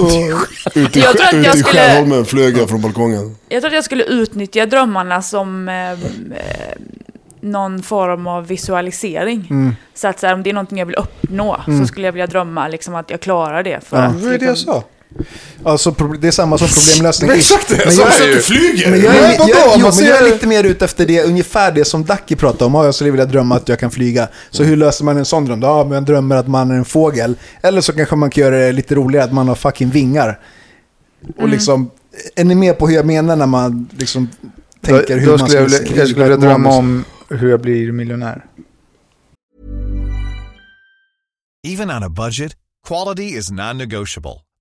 Ute i, Jag tror att jag i skulle- Skärholmen flög jag från balkongen. Jag tror att jag skulle utnyttja drömmarna som eh, eh, någon form av visualisering. Mm. Så att så här, om det är någonting jag vill uppnå så skulle jag vilja drömma liksom, att jag klarar det. För Ja. att, Det var det jag sa. Alltså, det är samma som problemlösning. Men exakt det! Men Jag sa jag- att du flyger! Men jag, är, jag, jag, jo, man men jag är ser- lite mer ute efter det, ungefär det som Ducky pratade om. Ja, jag skulle vilja drömma att jag kan flyga. Så hur löser man en sån dröm? Ja, men jag drömmer att man är en fågel. Eller så kanske man kan göra det lite roligare, att man har fucking vingar. Och liksom, är ni med på hur jag menar när man liksom tänker hur då man skulle jag, skriva jag skulle vilja drömma om hur jag blir miljonär. Even on a budget, quality is non-negotiable.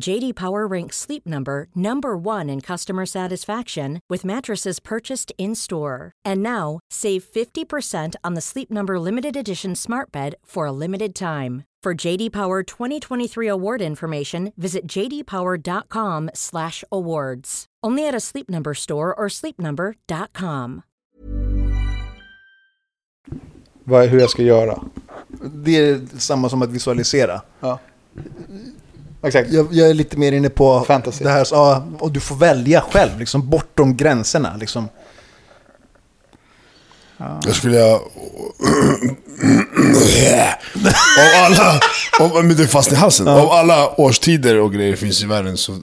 JD Power ranks Sleep Number number 1 in customer satisfaction with mattresses purchased in-store. And now, save 50% on the Sleep Number limited edition Smart Bed for a limited time. For JD Power 2023 award information, visit jdpower.com/awards. Only at a Sleep Number store or sleepnumber.com. Vad, hur jag ska göra. Det är samma som att visualisera. Ja. Exakt. Jag, jag är lite mer inne på Fantasy. det här, så, ja, och du får välja själv, liksom bortom gränserna. Liksom. Jag skulle... Jag... av alla... Av, men det fastnar i halsen. Av alla årstider och grejer finns i världen så...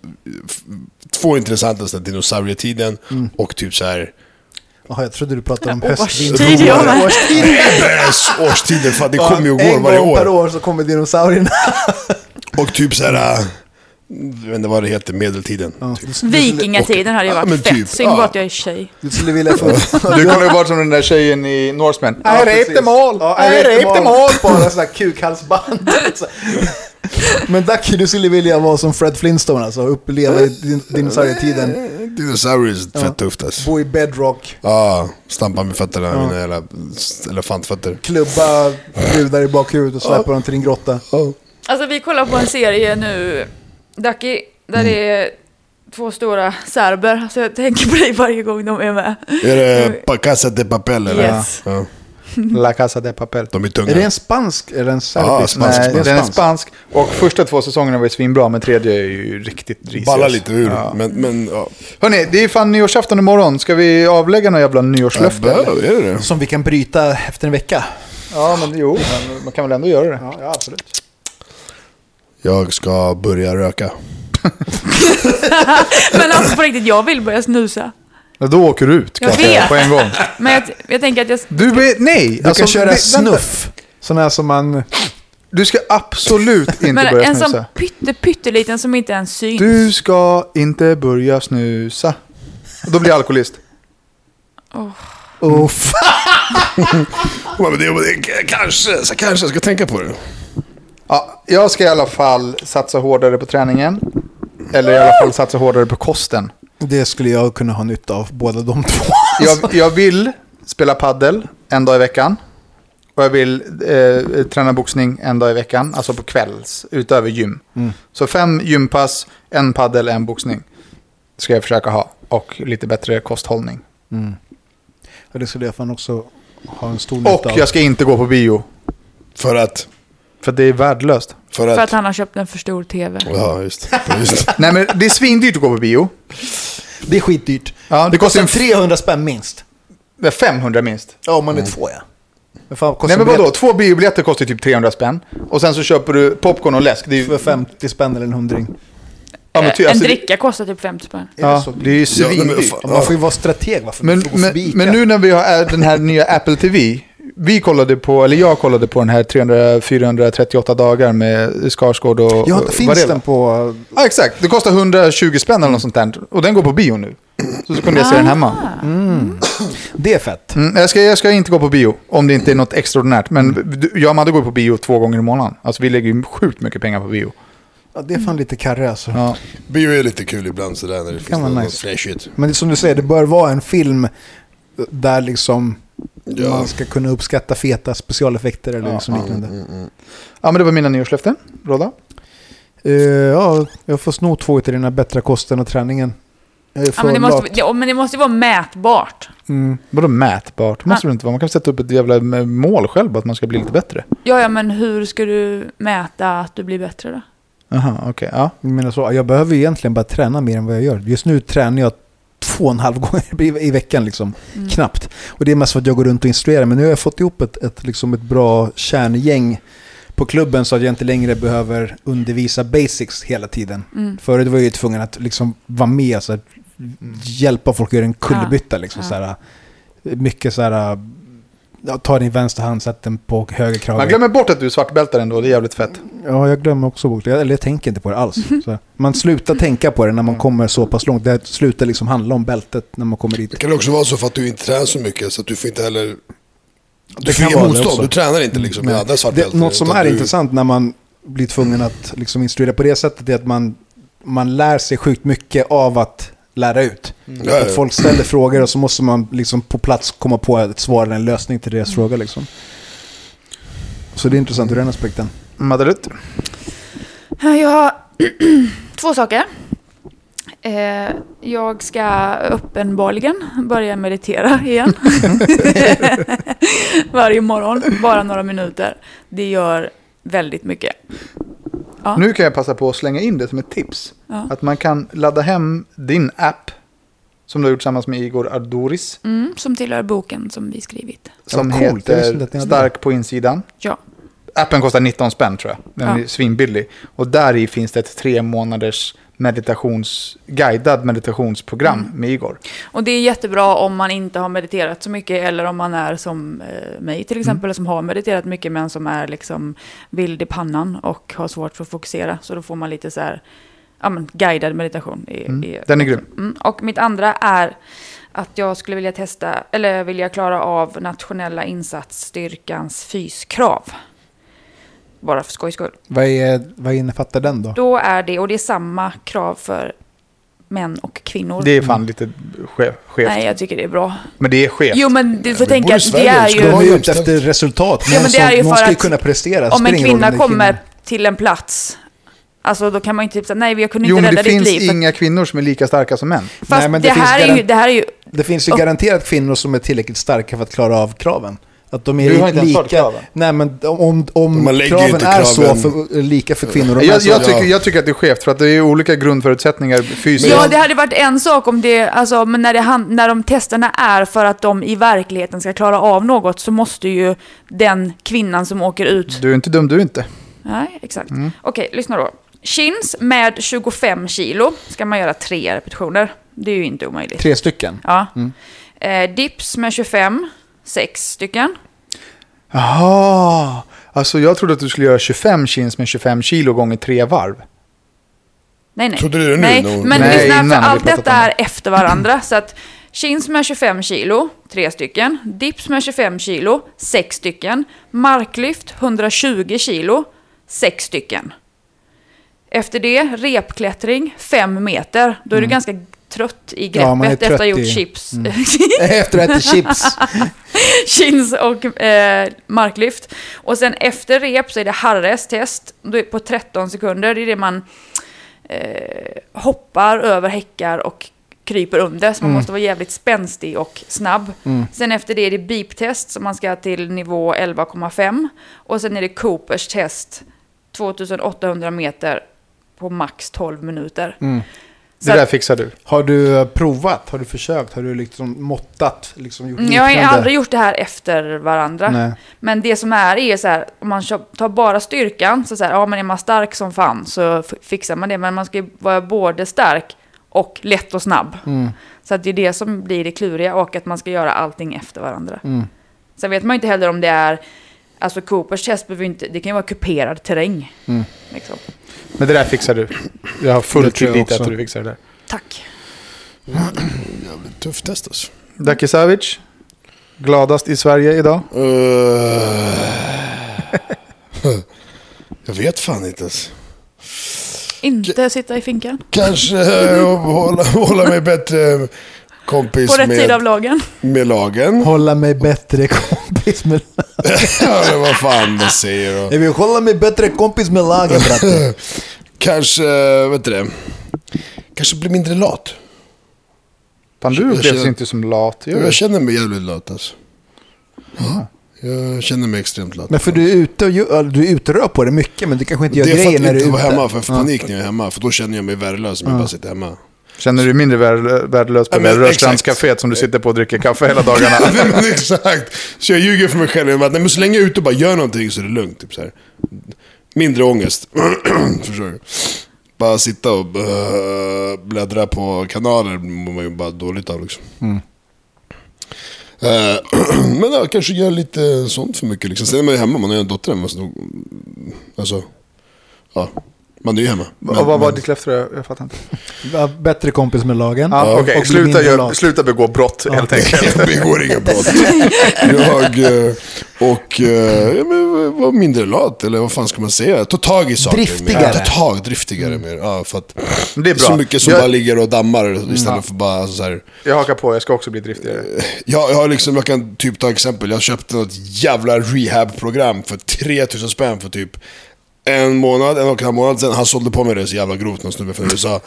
Två intressantaste, dinosaurietiden och typ så här Jaha, jag trodde du pratade om Årstid, höstvinter. jag med. Årstider, fan det kommer ju och går en varje gång per år. år så kommer dinosaurierna. Och typ så här, äh, jag vet inte vad det heter, medeltiden. Ja, Typ. Vikingatiden hade ju Ja, varit men fett. typ, Synd ja. bara att jag är tjej. Du skulle vilja få... Du kunde ju varit som den där tjejen i Norseman. I Ja, raped them all! Ja, I raped them all! Bara sådana kukhalsband. Men Ducky, du skulle vilja vara som Fred Flintstone alltså. Uppleva dinosaurietiden. Dinosaurier är fett tufft alltså. Bo i bedrock. Ja, stampa med fötterna, mina jävla elefantfötter. Klubba brudar i bakhuvudet och släppa dem till din grotta. Alltså vi kollar på en serie nu, Ducky, där det är två stora serber. Så jag tänker på dig varje gång de är med. Är det Casa de Papel eller? Yes. Ja, La Casa de Papel. de är tunga. Är det en spansk eller en serbisk? Ja, spansk, Nej, spansk. den är spansk. Och första två säsongerna var ju svinbra, men tredje är ju riktigt risig. Ballar lite ur. Ja. Men, men ja. Hörni, det är fan nyårsafton imorgon. Ska vi avlägga några jävla nyårslöfte? Ja, är det det? Som vi kan bryta efter en vecka. Ja, men jo, men man kan väl ändå göra det. Ja, absolut. Jag ska börja röka. Men alltså på riktigt, jag vill börja snusa. Ja, Då åker du ut, Jag vet. på en gång. Men jag, jag tänker att jag... Du är, nej! Du alltså, kan köra vänta. snuff. Sådana här som man... Du ska absolut inte Men börja en sån snusa. pytte, pytteliten som inte ens syns. Du ska inte börja snusa. Då blir jag alkoholist. Men det, det, kanske, så kanske jag ska tänka på det. Ja, jag ska i alla fall satsa hårdare på träningen. Eller i alla fall satsa hårdare på kosten. Det skulle jag kunna ha nytta av, båda de två. Jag, jag vill spela paddel en dag i veckan. Och jag vill eh, träna boxning en dag i veckan, alltså på kvälls, utöver gym. Så fem gympass, en paddel, en boxning. Ska jag försöka ha. Och lite bättre kosthållning. Ja, det skulle jag fan också ha en stor nytta Och av. jag ska inte gå på bio. För att... För det är värdelöst. För att... För att han har köpt en för stor tv. Ja, just, just. Nej men det är svindyrt att gå på bio. Det är skitdyrt. Ja, Det kostar 300 spänn minst. Det är 500 minst. Ja, om man är två ja. Men fan, kostar Nej men vadå, två biobiljetter kostar typ 300 spänn. Och sen så köper du popcorn och läsk. Det är, ju- För 50 spänn eller en hundring. ja, men ty, en alltså, det- dricka kostar typ 50 spänn. Ja, det är ju Ja, svindyrt. fan. Man får ju vara strateg varför Men, man får men, men nu när vi har den här nya Apple TV. Vi kollade på, eller jag kollade på den här 300, 438 dagar med Skarsgård och... Ja, och- finns det var. den på... Ja, exakt. Det kostar 120 spänn eller något sånt där. Och den går på bio nu. Så, så kunde jag se den hemma. Det är fett. Mm, jag, ska, jag ska inte gå på bio om det inte är något extraordinärt. Men du- jag och Madde går på bio två gånger i månaden. Alltså vi lägger ju sjukt mycket pengar på bio. Ja, det är fan lite karre alltså. Ja. Bio är lite kul ibland sådär när det finns vara något, nice. fräschigt. Men det, som du säger, det bör vara en film där liksom Ja. man ska kunna uppskatta feta specialeffekter eller Ja, liksom ja, liknande. ja, men det var mina nyårslöften. Råda? Eh, ja, jag får sno två till den här bättre kosten och träningen. Ja, men, det måste, ja, men det måste ju vara mätbart. Mm. Vadå mätbart? Måste det inte vara. Man kan sätta upp ett jävla mål själv att man ska bli lite bättre. Ja, ja, men hur ska du mäta att du blir bättre då? Jaha, okej. ja. Jag, menar så, jag behöver ju egentligen bara träna mer än vad jag gör. Just nu tränar jag två och en halv gånger i, i veckan liksom. Mm. Knappt. Och det är mest för att jag går runt och instruerar. Men nu har jag fått ihop ett, ett, liksom ett bra kärngäng på klubben så att jag inte längre behöver undervisa basics hela tiden. Mm. Förut var jag ju tvungen att liksom vara med, så att hjälpa folk att göra en kullerbytta. Liksom, Ja. så här, mycket så här, ta din vänstra hand, sätt den på höger krage. Man glömmer bort att du är svartbältare ändå. Det är jävligt fett. Ja, jag glömmer också bort det. Eller jag tänker inte på det alls. Så man slutar tänka på det när man kommer så pass långt. Det slutar liksom handla om bältet när man kommer dit. Det kan också vara så för att du inte tränar så mycket så att du får inte heller... Du får det motstånd, du tränar inte liksom med andra Det, svartbälten. något som är du, intressant när man blir tvungen att liksom instruera på det sättet är att man, man lär sig sjukt mycket av att lära ut. Ja. Att folk ställer frågor och så måste man liksom på plats komma på ett svar eller en lösning till deras fråga. Liksom. Så det är intressant ur den aspekten. Madelut? Jag har två saker. Eh, jag ska uppenbarligen börja meditera igen. Varje morgon, bara några minuter. Det gör väldigt mycket. Ja. Nu kan jag passa på att slänga in det som ett tips. Ja. Att man kan ladda hem din app. Som du har gjort tillsammans med Igor Ardoris. Mm, som tillhör boken som vi skrivit. Som Ja, coolt. Heter Stark på insidan. Ja. Appen kostar 19 spänn tror jag. Den Ja. är svinbillig. Och där i finns det ett tre månaders meditations, guidad meditationsprogram Mm. med Igor. Och det är jättebra om man inte har mediterat så mycket eller om man är som eh, mig till exempel som har mediterat mycket men som är liksom vild i pannan och har svårt för att fokusera. Så då får man lite så här, ja men guidad meditation. I, Mm. i, Den är grym. Mm. Och mitt andra är att jag skulle vilja testa, eller vilja klara av nationella insatsstyrkans fyskrav. Bara för skojs skull. Vad, är, vad innefattar den då? Då är det, och det är samma krav för män och kvinnor. Det är fan lite ske- skevt. Nej, jag tycker det är bra. Men det är skevt. Jo, men du får vi tänka att det är ju... de är ute efter resultat. Ja, men det är ju någon för ska ju kunna prestera. Om en kvinna det kommer till en plats, alltså då kan man ju inte typ säga nej, jag kunde Jo, inte men rädda det ditt finns liv. För- inga kvinnor som är lika starka som män. Fast Nej, men det, det finns här är ju, det här är ju... Det finns ju Och- garanterat kvinnor som är tillräckligt starka för att klara av kraven. Att de är Du har inte ens lika... kraven. Nej, men om, om kraven inte är så kraven- för, lika för kvinnor och män Jag, jag, tycker, jag tycker att det är skevt för att det är olika grundförutsättningar fysiskt. Ja, det hade varit en sak om det, alltså, men när, det, när de testerna är för att de i verkligheten ska klara av något så måste ju den kvinnan som åker ut... Du är inte dum, du är inte. Nej, exakt. Mm. Okej, lyssna då. Chins med 25 kilo ska man göra tre repetitioner. Det är ju inte omöjligt. Tre stycken. Ja. Eh, dips med 25, sex stycken. Jaha, alltså jag trodde att du skulle göra 25 chins med 25 kilo gånger tre varv. Nej, nej. Trodde du det nu? Nej, No. men Nej, lyssna, för allt detta är efter varandra. Så att chins med 25 kilo, tre stycken. Dips med 25 kilo, sex stycken. Marklyft 120 kilo, sex stycken. Efter det, repklättring 5 meter. Då är du ganska trött i Ja, greppet efter att ha gjort i- chips. Efter att äta chips. chins och eh, marklyft. Och sen efter rep så är det Harres test på 13 sekunder. Det är det man eh, hoppar över häckar och kryper under. Så man måste vara jävligt spänstig och snabb. Sen efter det är det beep-test som man ska till nivå 11,5. Och sen är det Coopers test 2800 meter på max 12 minuter. Så Det där fixar du. Har du provat? Har du försökt? Har du liksom måttat? Liksom gjort Mm, Jag har aldrig gjort det här efter varandra. Nej. Men det som är är så här, om man tar bara styrkan, så, så här, ja men är man stark som fan så fixar man det. Men man ska ju vara både stark och lätt och snabb. Mm. Så att det är det som blir det kluriga och att man ska göra allting efter varandra. Mm. Sen vet man ju inte heller om det är, alltså Coopers test behöver inte, det kan ju vara kuperad terräng. Mm. Liksom. Men det där fixar du. Jag har full tillit att du fixar det där. Tack. Jävligt tufft test alltså. Daki Savic, gladast i Sverige idag. Eh, jag vet fan inte ens. Inte sitta i finkan. Kanske eh, hålla, hålla mig bättre kompis På rätt med, sida av lagen. med lagen. Hålla mig bättre kompis med... ja, men vad fan det säger då. Jag vill hålla mig bättre kompis med lagen bratte. Kanske, vet du det. Kanske bli mindre lat. Fan, du Jag upplevs känner- inte som lat. Gör du? Jag känner mig jävligt lat alltså. Jag känner mig extremt lat. Men för du är ute och, du är ute och rör på dig mycket, men du kanske inte gör det är för grejer att när jag du är inte ute. vara hemma, för jag får panik när jag är hemma. För då känner jag mig värdelös om jag bara sitter hemma. Känner du dig mindre värd- värdelös på Ja, det. Rörstrandscaféet som du sitter på och dricker kaffe hela dagarna? Nej, men exakt. Så jag ljuger för mig själv. genom att, Nej, men så länge jag är ute och bara gör någonting så är det lugnt. Typ så här. Mindre ångest. Förstår du? Bara sitta och uh, bläddra på kanaler mår man ju bara dåligt av liksom. Eh, men ja, kanske gör lite sånt för mycket. Liksom. Sen är man ju hemma, man har ju en dotter hemma. Så alltså, ja, man är ju hemma. Men- Och vad var men- ditt löfte? Jag jag fattar inte. Var Bättre kompis med lagen. Ja, Ja, Okej, och bli sluta, lat. sluta begå brott helt enkelt. Jag begår inga brott. Jag eh, och eh, ja, men, var mindre lat, eller vad fan ska man säga? Ta tag i saker. Driftigare. Mer. Ta tag, driftigare mer. Ja, för att Det är bra. så mycket som Jag- bara ligger och dammar istället för bara alltså, så här. Jag hakar på, jag ska också bli driftigare. Jag, jag, har liksom, jag kan typ ta exempel, jag köpte något jävla rehab-program för 3000 spänn för typ en månad, en och en halv månad sedan. Han sålde på mig det så jävla grovt, någon snubbe från USA.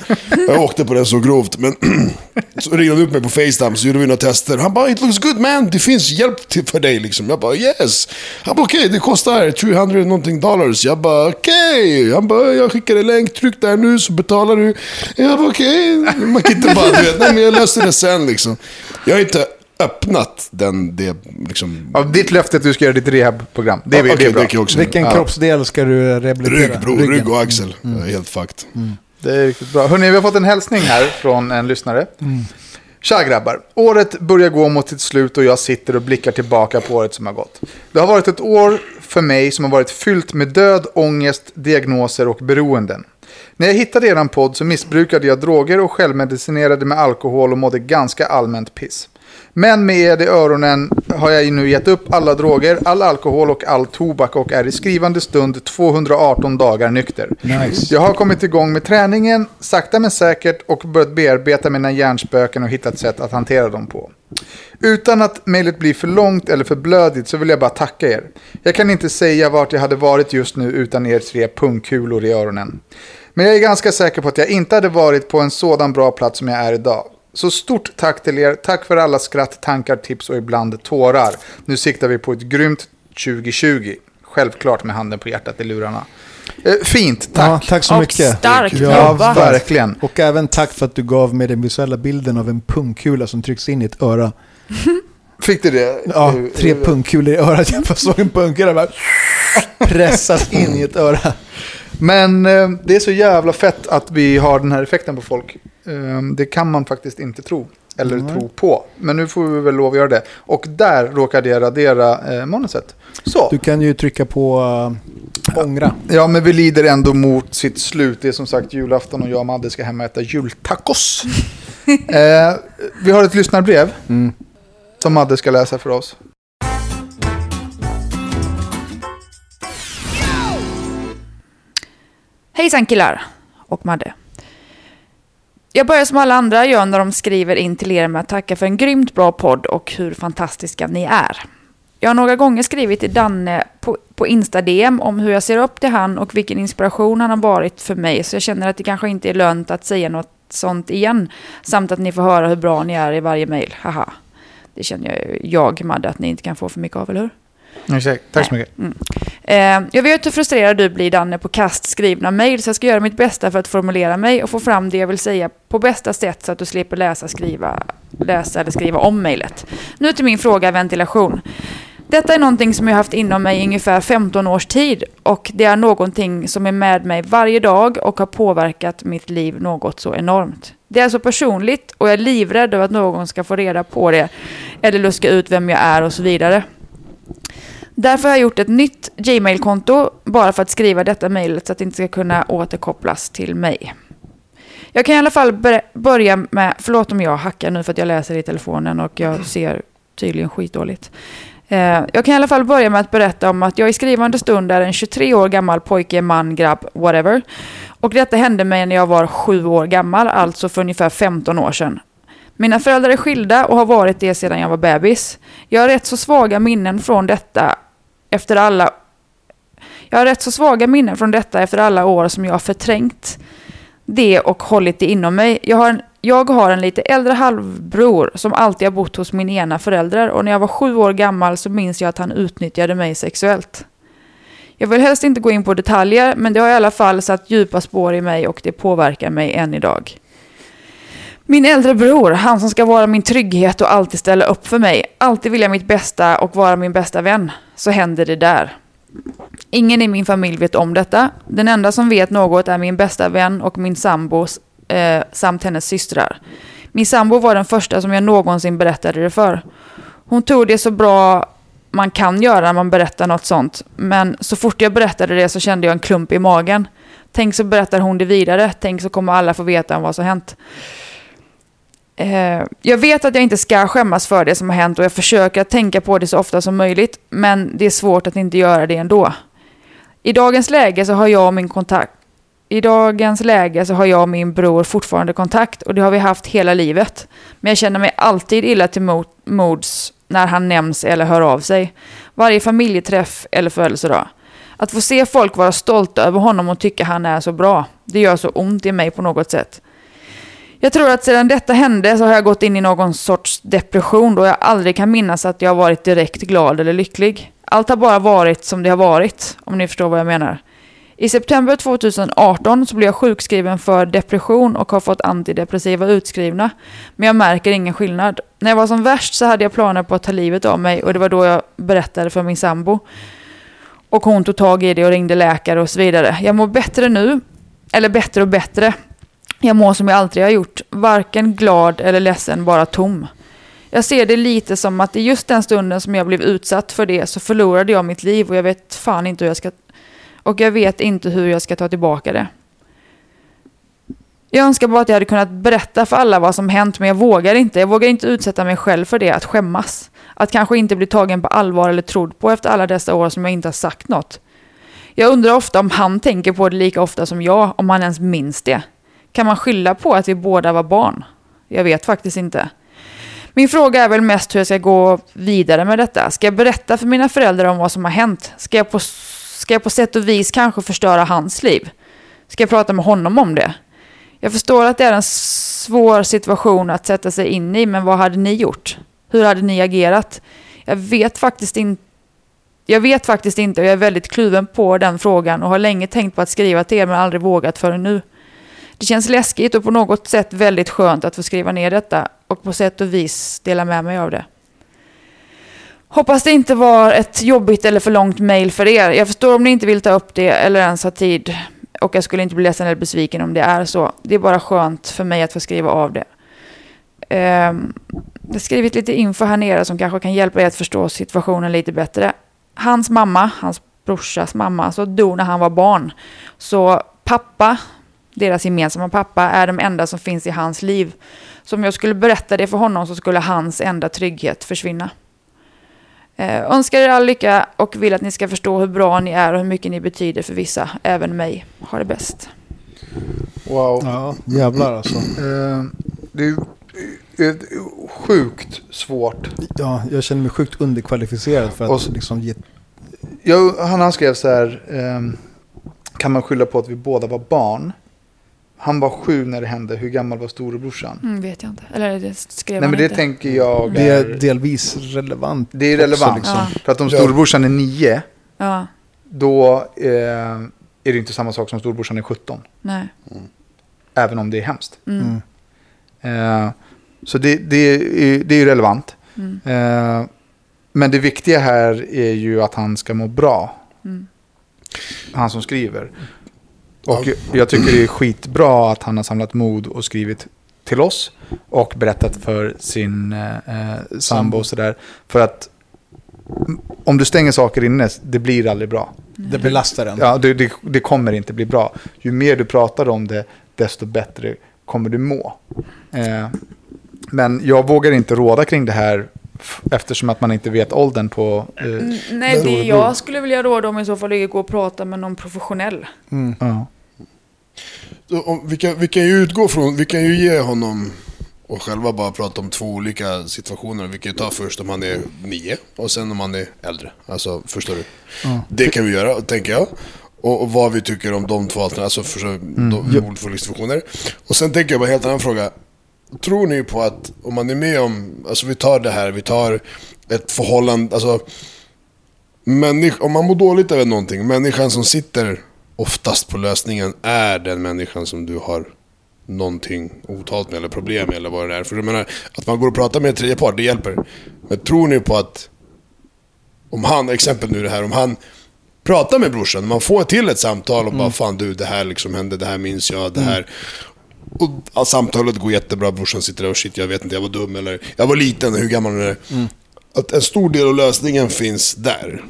Jag åkte på det så grovt, men så ringde han upp mig på Facetime, så gjorde vi några tester. Han bara, it looks good man, det finns hjälp till, för dig liksom. Jag bara, yes. Han bara, okej, det kostar 300 någonting dollars. Jag bara, okej. Han bara, jag skickar en länk, tryck där nu så betalar du. Jag bara, okej. Man kan inte bara, du vet, nej men jag löser det sen liksom. Jag är inte öppnat den, det liksom... Av ditt löfte att du ska göra ditt rehabprogram. Det är, Ja, det är bra. också Vilken ja. kroppsdel ska du rehabilitera? Rygg, bro, rygg och axel. Jag är helt fucked. Det Det är riktigt bra. Hörrni, vi har fått en hälsning här från en lyssnare. Tja grabbar! Året börjar gå mot sitt slut och jag sitter och blickar tillbaka på året som har gått. Det har varit ett år för mig som har varit fyllt med död, ångest, diagnoser och beroenden. När jag hittade eran podd så missbrukade jag droger och självmedicinerade med alkohol och mådde ganska allmänt piss. Men med i öronen har jag nu gett upp alla droger, all alkohol och all tobak och är i skrivande stund 218 dagar nykter. Nice. Jag har kommit igång med träningen, sakta men säkert, och börjat bearbeta mina hjärnspöken och hittat sätt att hantera dem på. Utan att mejlet blir för långt eller för blödigt så vill jag bara tacka er. Jag kan inte säga vart jag hade varit just nu utan er tre pungkulor i öronen. Men jag är ganska säker på att jag inte hade varit på en sådan bra plats som jag är idag. Så stort tack till er. Tack för alla skratt, tankar, tips och ibland tårar. Nu siktar vi på ett grymt 2020. Självklart med handen på hjärtat i lurarna. Eh, fint, tack. Ja, tack så Och mycket. starkt Ja, jobbat. verkligen. Och även tack för att du gav mig den visuella bilden av en pungkula som trycks in i ett öra. Fick du det? Ja, Eh, tre eh, pungkulor i örat. Jag såg en pungkula bara pressas in i ett öra. Men eh, det är så jävla fett att vi har den här effekten på folk. Eh, det kan man faktiskt inte tro. Eller tro på. Men nu får vi väl lov att göra det. Och där råkade jag radera eh, manuset. Så. Du kan ju trycka på uh, ångra. Ja, men vi lider ändå mot sitt slut. Det är som sagt julafton och jag och Madde ska hem och äta jultacos. eh, vi har ett lyssnarbrev. Som Madde ska läsa för oss. Hejsan killar och Madde. Jag börjar som alla andra gör när de skriver in till er med att tacka för en grymt bra podd och hur fantastiska ni är. Jag har några gånger skrivit till Danne på, på Insta-DM om hur jag ser upp till han och vilken inspiration han har varit för mig, så jag känner att det kanske inte är lönt att säga något sånt igen, samt att ni får höra hur bra ni är i varje mejl. Haha. Det känner jag, jag, Madde, att ni inte kan få för mycket av, eller hur? Exakt. Tack så mycket. Eh, Eh, jag vet hur frustrerad du blir Danne på kast skrivna mejl så jag ska göra mitt bästa för att formulera mig och få fram det jag vill säga på bästa sätt så att du slipper läsa, skriva, läsa eller skriva om mejlet. Nu till min fråga ventilation. Detta är någonting som jag haft inom mig i ungefär 15 års tid och det är någonting som är med mig varje dag och har påverkat mitt liv något så enormt. Det är så personligt och jag är livrädd över att någon ska få reda på det eller luska ut vem jag är och så vidare. Därför har jag gjort ett nytt Gmail-konto bara för att skriva detta mejlet så att det inte ska kunna återkopplas till mig. Jag kan i alla fall börja med, förlåt om jag hackar nu för att jag läser i telefonen och jag ser tydligen skitdåligt. Eh, jag kan i alla fall börja med att berätta om att jag i skrivande stund är en 23 år gammal pojke, man, grabb, whatever. Och detta hände mig när jag var sju år gammal, alltså för ungefär 15 år sedan. Mina föräldrar är skilda och har varit det sedan jag var bebis. Jag har rätt så svaga minnen från detta efter alla... Jag har rätt så svaga minnen från detta efter alla år som jag har förträngt det och hållit det inom mig. Jag har en, jag har en lite äldre halvbror som alltid har bott hos min ena förälder och när jag var sju år gammal så minns jag att han utnyttjade mig sexuellt. Jag vill helst inte gå in på detaljer men det har i alla fall satt djupa spår i mig och det påverkar mig än idag. Min äldre bror, han som ska vara min trygghet och alltid ställa upp för mig, alltid vilja mitt bästa och vara min bästa vän, så händer det där. Ingen i min familj vet om detta. Den enda som vet något är min bästa vän och min sambo eh, samt hennes systrar. Min sambo var den första som jag någonsin berättade det för. Hon tog det så bra man kan göra när man berättar något sånt. Men så fort jag berättade det så kände jag en klump i magen. Tänk så berättar hon det vidare. Tänk så kommer alla få veta om vad som hänt. Eh, jag vet att jag inte ska skämmas för det som har hänt och jag försöker att tänka på det så ofta som möjligt. Men det är svårt att inte göra det ändå. I dagens läge så har jag och min kontakt i dagens läge så har jag och min bror fortfarande kontakt och det har vi haft hela livet. Men jag känner mig alltid illa till mods när han nämns eller hör av sig. Varje familjeträff eller födelsedag. Att få se folk vara stolta över honom och tycka han är så bra, det gör så ont i mig på något sätt. Jag tror att sedan detta hände så har jag gått in i någon sorts depression då jag aldrig kan minnas att jag har varit direkt glad eller lycklig. Allt har bara varit som det har varit, om ni förstår vad jag menar. I september 2018 så blev jag sjukskriven för depression och har fått antidepressiva utskrivna. Men jag märker ingen skillnad. När jag var som värst så hade jag planer på att ta livet av mig och det var då jag berättade för min sambo. Och hon tog tag i det och ringde läkare och så vidare. Jag mår bättre nu, eller bättre och bättre. Jag mår som jag alltid har gjort, varken glad eller ledsen, bara tom. Jag ser det lite som att i just den stunden som jag blev utsatt för det så förlorade jag mitt liv och jag vet fan inte hur jag ska... Och jag vet inte hur jag ska ta tillbaka det. Jag önskar bara att jag hade kunnat berätta för alla vad som hänt, men jag vågar inte. Jag vågar inte utsätta mig själv för det, att skämmas. Att kanske inte bli tagen på allvar eller trodd på efter alla dessa år som jag inte har sagt något. Jag undrar ofta om han tänker på det lika ofta som jag, om han ens minns det. Kan man skylla på att vi båda var barn? Jag vet faktiskt inte. Min fråga är väl mest hur jag ska gå vidare med detta. Ska jag berätta för mina föräldrar om vad som har hänt? Ska jag på, ska jag på sätt och vis kanske förstöra hans liv? Ska jag prata med honom om det? Jag förstår att det är en svår situation att sätta sig in i, men vad hade ni gjort? Hur hade ni agerat? Jag vet faktiskt inte jag vet faktiskt inte och jag är väldigt kluven på den frågan och har länge tänkt på att skriva till er men aldrig vågat förrän nu. Det känns läskigt och på något sätt väldigt skönt att få skriva ner detta och på sätt och vis dela med mig av det. Hoppas det inte var ett jobbigt eller för långt mail för er. Jag förstår om ni inte vill ta upp det eller ens ha tid. Och jag skulle inte bli ledsen eller besviken om det är så. Det är bara skönt för mig att få skriva av det. Um, jag har skrivit lite info här nere som kanske kan hjälpa er att förstå situationen lite bättre. Hans mamma, hans brorsas mamma, så dog när han var barn. Så pappa, deras gemensamma pappa, är de enda som finns i hans liv. Så om jag skulle berätta det för honom så skulle hans enda trygghet försvinna. Eh, önskar er all lycka och vill att ni ska förstå hur bra ni är och hur mycket ni betyder för vissa, även mig. Ha det bäst. Wow. Ja, jävlar alltså. Eh, det är eh, sjukt svårt. Ja, jag känner mig sjukt underkvalificerad för att Och liksom ge... Jag, han, han skrev så här. ehm, kan man skylla på att vi båda var barn? Han var sju när det hände. Hur gammal var storebrorsan? Mm, vet jag inte. Eller det skrev Nej men det inte. tänker jag Det är delvis relevant. det är också, relevant. liksom. Ja. För att om storebrorsan är nio, Ja, då eh, är det inte samma sak som storebrorsan är 17. nej. Även om det är hemskt. Mm. Eh, så det, det, är, det är ju relevant. Mm. Eh, men det viktiga här är ju att han ska må bra. Mm. Han som skriver. Och jag- tycker det är skitbra att han har samlat mod och skrivit till oss. Och berättat för sin eh, eh, sambo och sådär. För att mm, om du stänger saker inne, det blir aldrig bra. Det belastar en. Ja, det, det, det kommer inte bli bra. Ju mer du pratar om det, desto bättre kommer du må. Eh, men jag vågar inte råda kring det här eftersom att man inte vet åldern på... Eh, Mm, Nej, det jag skulle vilja råda om i så fall är att gå och prata med någon professionell. ja. Vi kan, vi kan ju utgå från, vi kan ju ge honom och själva bara prata om två olika situationer. Vi kan ju ta först om han är nio och sen om han är äldre. Alltså, förstår du? Det kan vi göra, tänker jag. Och, och vad vi tycker om de två alternativen, alltså för, de olika situationer. Och sen tänker jag bara en helt annan fråga. Tror ni på att om man är med om, alltså vi tar det här, vi tar ett förhållande, alltså människ, om man mår dåligt över någonting, människan som sitter oftast på lösningen är den människan som du har någonting otalt med eller problem med eller vad det är. För jag menar, att man går och pratar med en tredje part, det hjälper. Men tror ni på att om han, exempel nu det här, om han pratar med brorsan, man får till ett samtal och bara fan du, det här liksom hände, det här minns jag, det här. Och ja, samtalet går jättebra, brorsan sitter där och shit jag vet inte, jag var dum eller jag var liten, hur gammal är det? Att en stor del av lösningen finns där.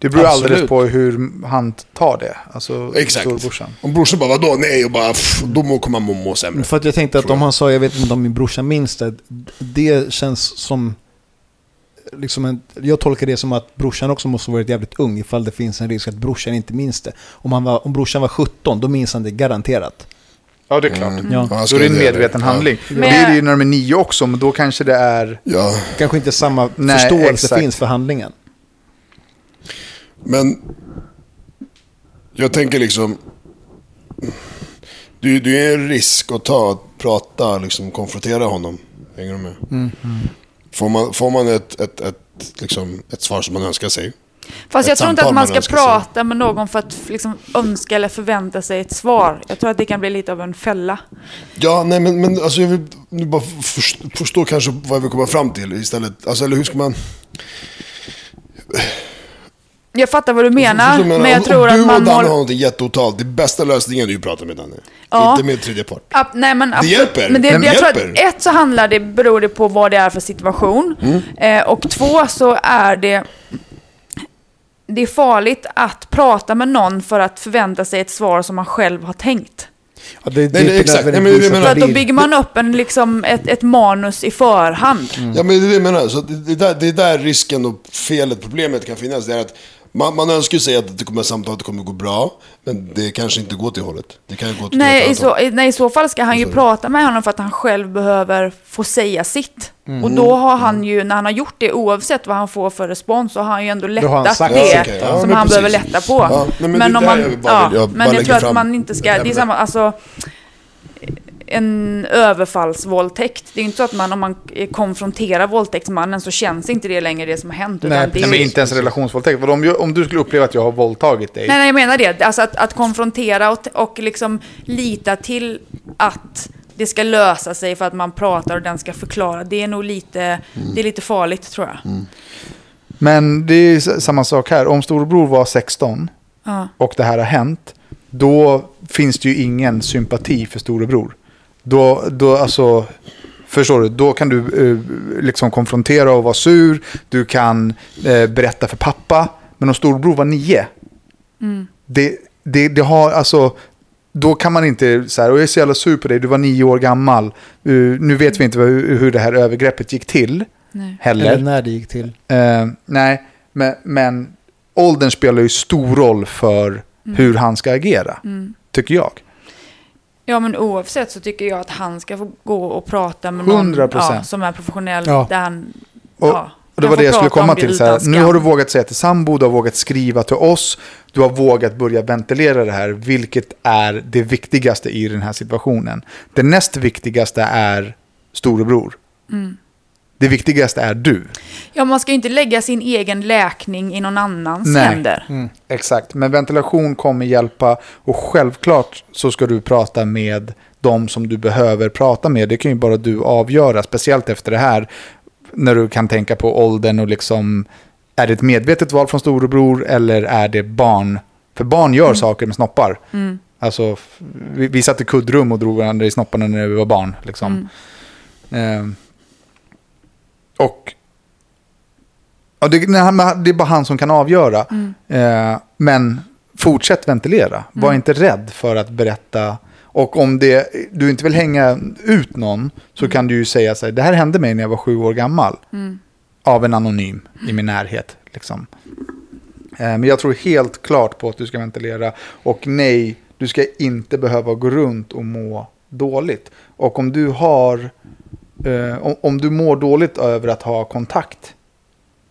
Det beror Absolut. alldeles på hur han tar det. Alltså Exakt. storebrorsan. Om brorsan bara vadå, nej och bara pff, då kommer man må, sämre. För att jag tänkte att om han sa, jag vet inte om min brorsa minns det, det känns som... Liksom en, jag tolkar det som att brorsan också måste ha varit jävligt ung ifall det finns en risk att brorsan inte minns det. Om, han var, om brorsan var 17, då minns han det garanterat. Ja, det är klart. Mm. Ja. Då är det en medveten Ja. handling. Men- Det är det ju när de är nio också, men då kanske det är... Ja, Kanske inte samma Nej, förståelse exakt. finns för handlingen. Men jag tänker liksom... Det, det är en risk att ta, att prata, liksom konfrontera honom. Hänger du med? Får man, får man ett, ett, ett, liksom, ett svar som man önskar sig? Fast jag tror inte att man ska önskar sig. prata med någon för att liksom önska eller förvänta sig ett svar. Jag tror att det kan bli lite av en fälla. Ja, nej men, men alltså jag vill nu bara förstå, förstå kanske vad jag vill komma fram till istället. Alltså eller hur ska man... Jag fattar vad du menar, Förstår du vad men jag tror att du man och Danne har någonting jätteotalt, det bästa lösningen är ju att prata med Danne. Ja. Inte med tredje part. Ab- nej, men absolut. hjälper. Men det, Nej, men jag tror att hjälper. ett så handlar det, beror det på vad det är för situation. Mm. Eh, och två så är det, det är farligt att prata med någon för att förvänta sig ett svar som man själv har tänkt. Ja, det, Nej, nej, inte exakt. Nej, men jag menar- För det att då bygger man upp en, liksom, ett, ett manus i förhand. Ja, men det är det jag menar. Så det, det, där, det är där risken och felet, problemet kan finnas. Det är att man, man önskar ju säga att det kommer samtalet kommer gå bra, men det kanske inte går till hållet. Det kan ju gå till Nej i, så, nej, i så fall ska han ju Så. prata med honom för att han själv behöver få säga sitt. Mm. Och då har han ju, när han har gjort det, oavsett vad han får för respons, så har han ju ändå lättat det Ja, okej. Ja, som han precis. behöver lätta på. Ja, nej, men det men om man, jag ja, jag men jag tror att man inte ska, det är samma, alltså en överfallsvåldtäkt. Det är ju inte så att man, om man konfronterar våldtäktsmannen så känns inte det längre det som har hänt. Utan Nej, det är Nej, men inte ens relationsvåldtäkt. Om, om du skulle uppleva att jag har våldtagit dig. Nej, nej, jag menar det. Alltså att, att konfrontera och, och liksom lita till att det ska lösa sig för att man pratar och den ska förklara. Det är nog lite, det är lite farligt tror jag. Men det är samma sak här. Om storebror var 16 Ja. och det här har hänt, då finns det ju ingen sympati för storebror. Då, då alltså, förstår du, då kan du eh, liksom konfrontera och vara sur, du kan eh, berätta för pappa, men om storebror var nio, det, det, det har alltså, då kan man inte så här, och jag är så jävla sur på dig, du var nio år gammal, Eh, nu vet vi inte hur, hur det här övergreppet gick till Nej. heller. Eller när det gick till. Eh, nej, men, men åldern spelar ju stor roll för hur han ska agera, tycker jag. Ja, men oavsett så tycker jag att han ska få gå och prata med någon 100%. ja, som är professionell. Ja. Där han, Och, ja, och det var det jag skulle komma till. Så här, nu har du vågat säga till sambo, du har vågat skriva till oss, du har vågat börja ventilera det här, vilket är det viktigaste i den här situationen. Det näst viktigaste är storebror. Mm. Det viktigaste är du. Ja, man ska ju inte lägga sin egen läkning i någon annans Nej. händer. Mm, exakt, men ventilation kommer hjälpa och självklart så ska du prata med de som du behöver prata med. Det kan ju bara du avgöra, speciellt efter det här. När du kan tänka på åldern och liksom, är det ett medvetet val från storebror eller är det barn? För barn gör saker med snoppar. Alltså, f- vi, vi satt i kuddrum och drog varandra i snopparna när vi var barn. Liksom. Ehm, och Ja, det, det är bara han som kan avgöra. Eh, men fortsätt ventilera. Var inte rädd för att berätta. Och om det, du inte vill hänga ut någon så kan du ju säga så här, det här hände mig när jag var sju år gammal. Av en anonym i min närhet. Liksom. Eh, men jag tror helt klart på att du ska ventilera. Och nej, du ska inte behöva gå runt och må dåligt. Och om du har, eh, om, om du mår dåligt över att ha kontakt,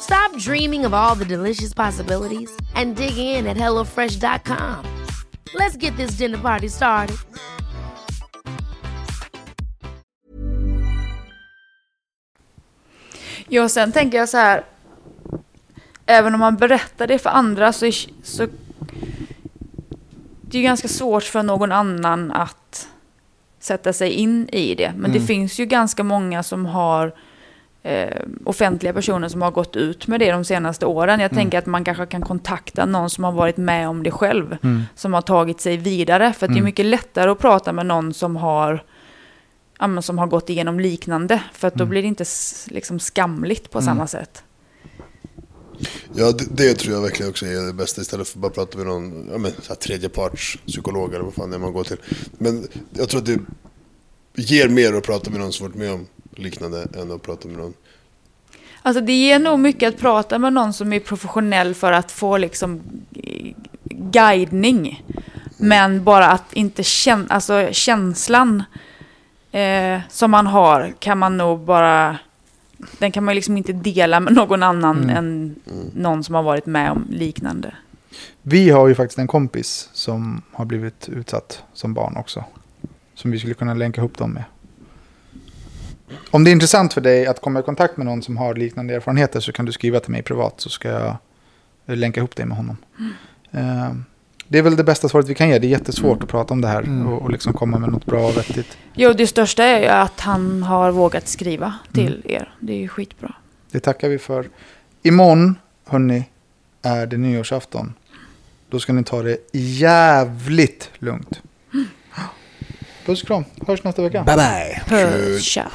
Stop dreaming of all the delicious possibilities and dig in at HelloFresh.com. Let's get this dinner party started. Ja, sen tänker jag så här. Även om man berättar det för andra så, så det är ju ganska svårt för någon annan att sätta sig in i det. Men det finns ju ganska många som har eh, offentliga personer som har gått ut med det de senaste åren. Jag tänker att man kanske kan kontakta någon som har varit med om det själv. Som har tagit sig vidare. För att det är mycket lättare att prata med någon som har ja, men som har gått igenom liknande. För att då blir det inte liksom skamligt på samma sätt. Ja, det, det tror jag verkligen också är det bästa istället för att bara prata med någon ja, men, så här, tredjeparts psykolog eller vad fan det är man går till. Men jag tror att det ger mer att prata med någon som varit med om liknande än att prata med någon. Alltså det ger nog mycket att prata med någon som är professionell för att få liksom guidning. Men bara att inte känna, alltså känslan eh, som man har kan man nog bara, den kan man liksom inte dela med någon annan än någon som har varit med om liknande. Vi har ju faktiskt en kompis som har blivit utsatt som barn också. Som vi skulle kunna länka ihop dem med. Om det är intressant för dig att komma i kontakt med någon som har liknande erfarenheter så kan du skriva till mig privat så ska jag eh, länka ihop dig med honom. Eh, Det är väl det bästa svaret vi kan ge. Det är jättesvårt att prata om det här och, och liksom komma med något bra och vettigt. Jo, det största är ju att han har vågat skriva till er. Det är ju skitbra. Det tackar vi för. Imorgon, hörni, är det nyårsafton. Då ska ni ta det jävligt lugnt. Puss och kram. Hörs nästa vecka. Bye bye. Puss, tja.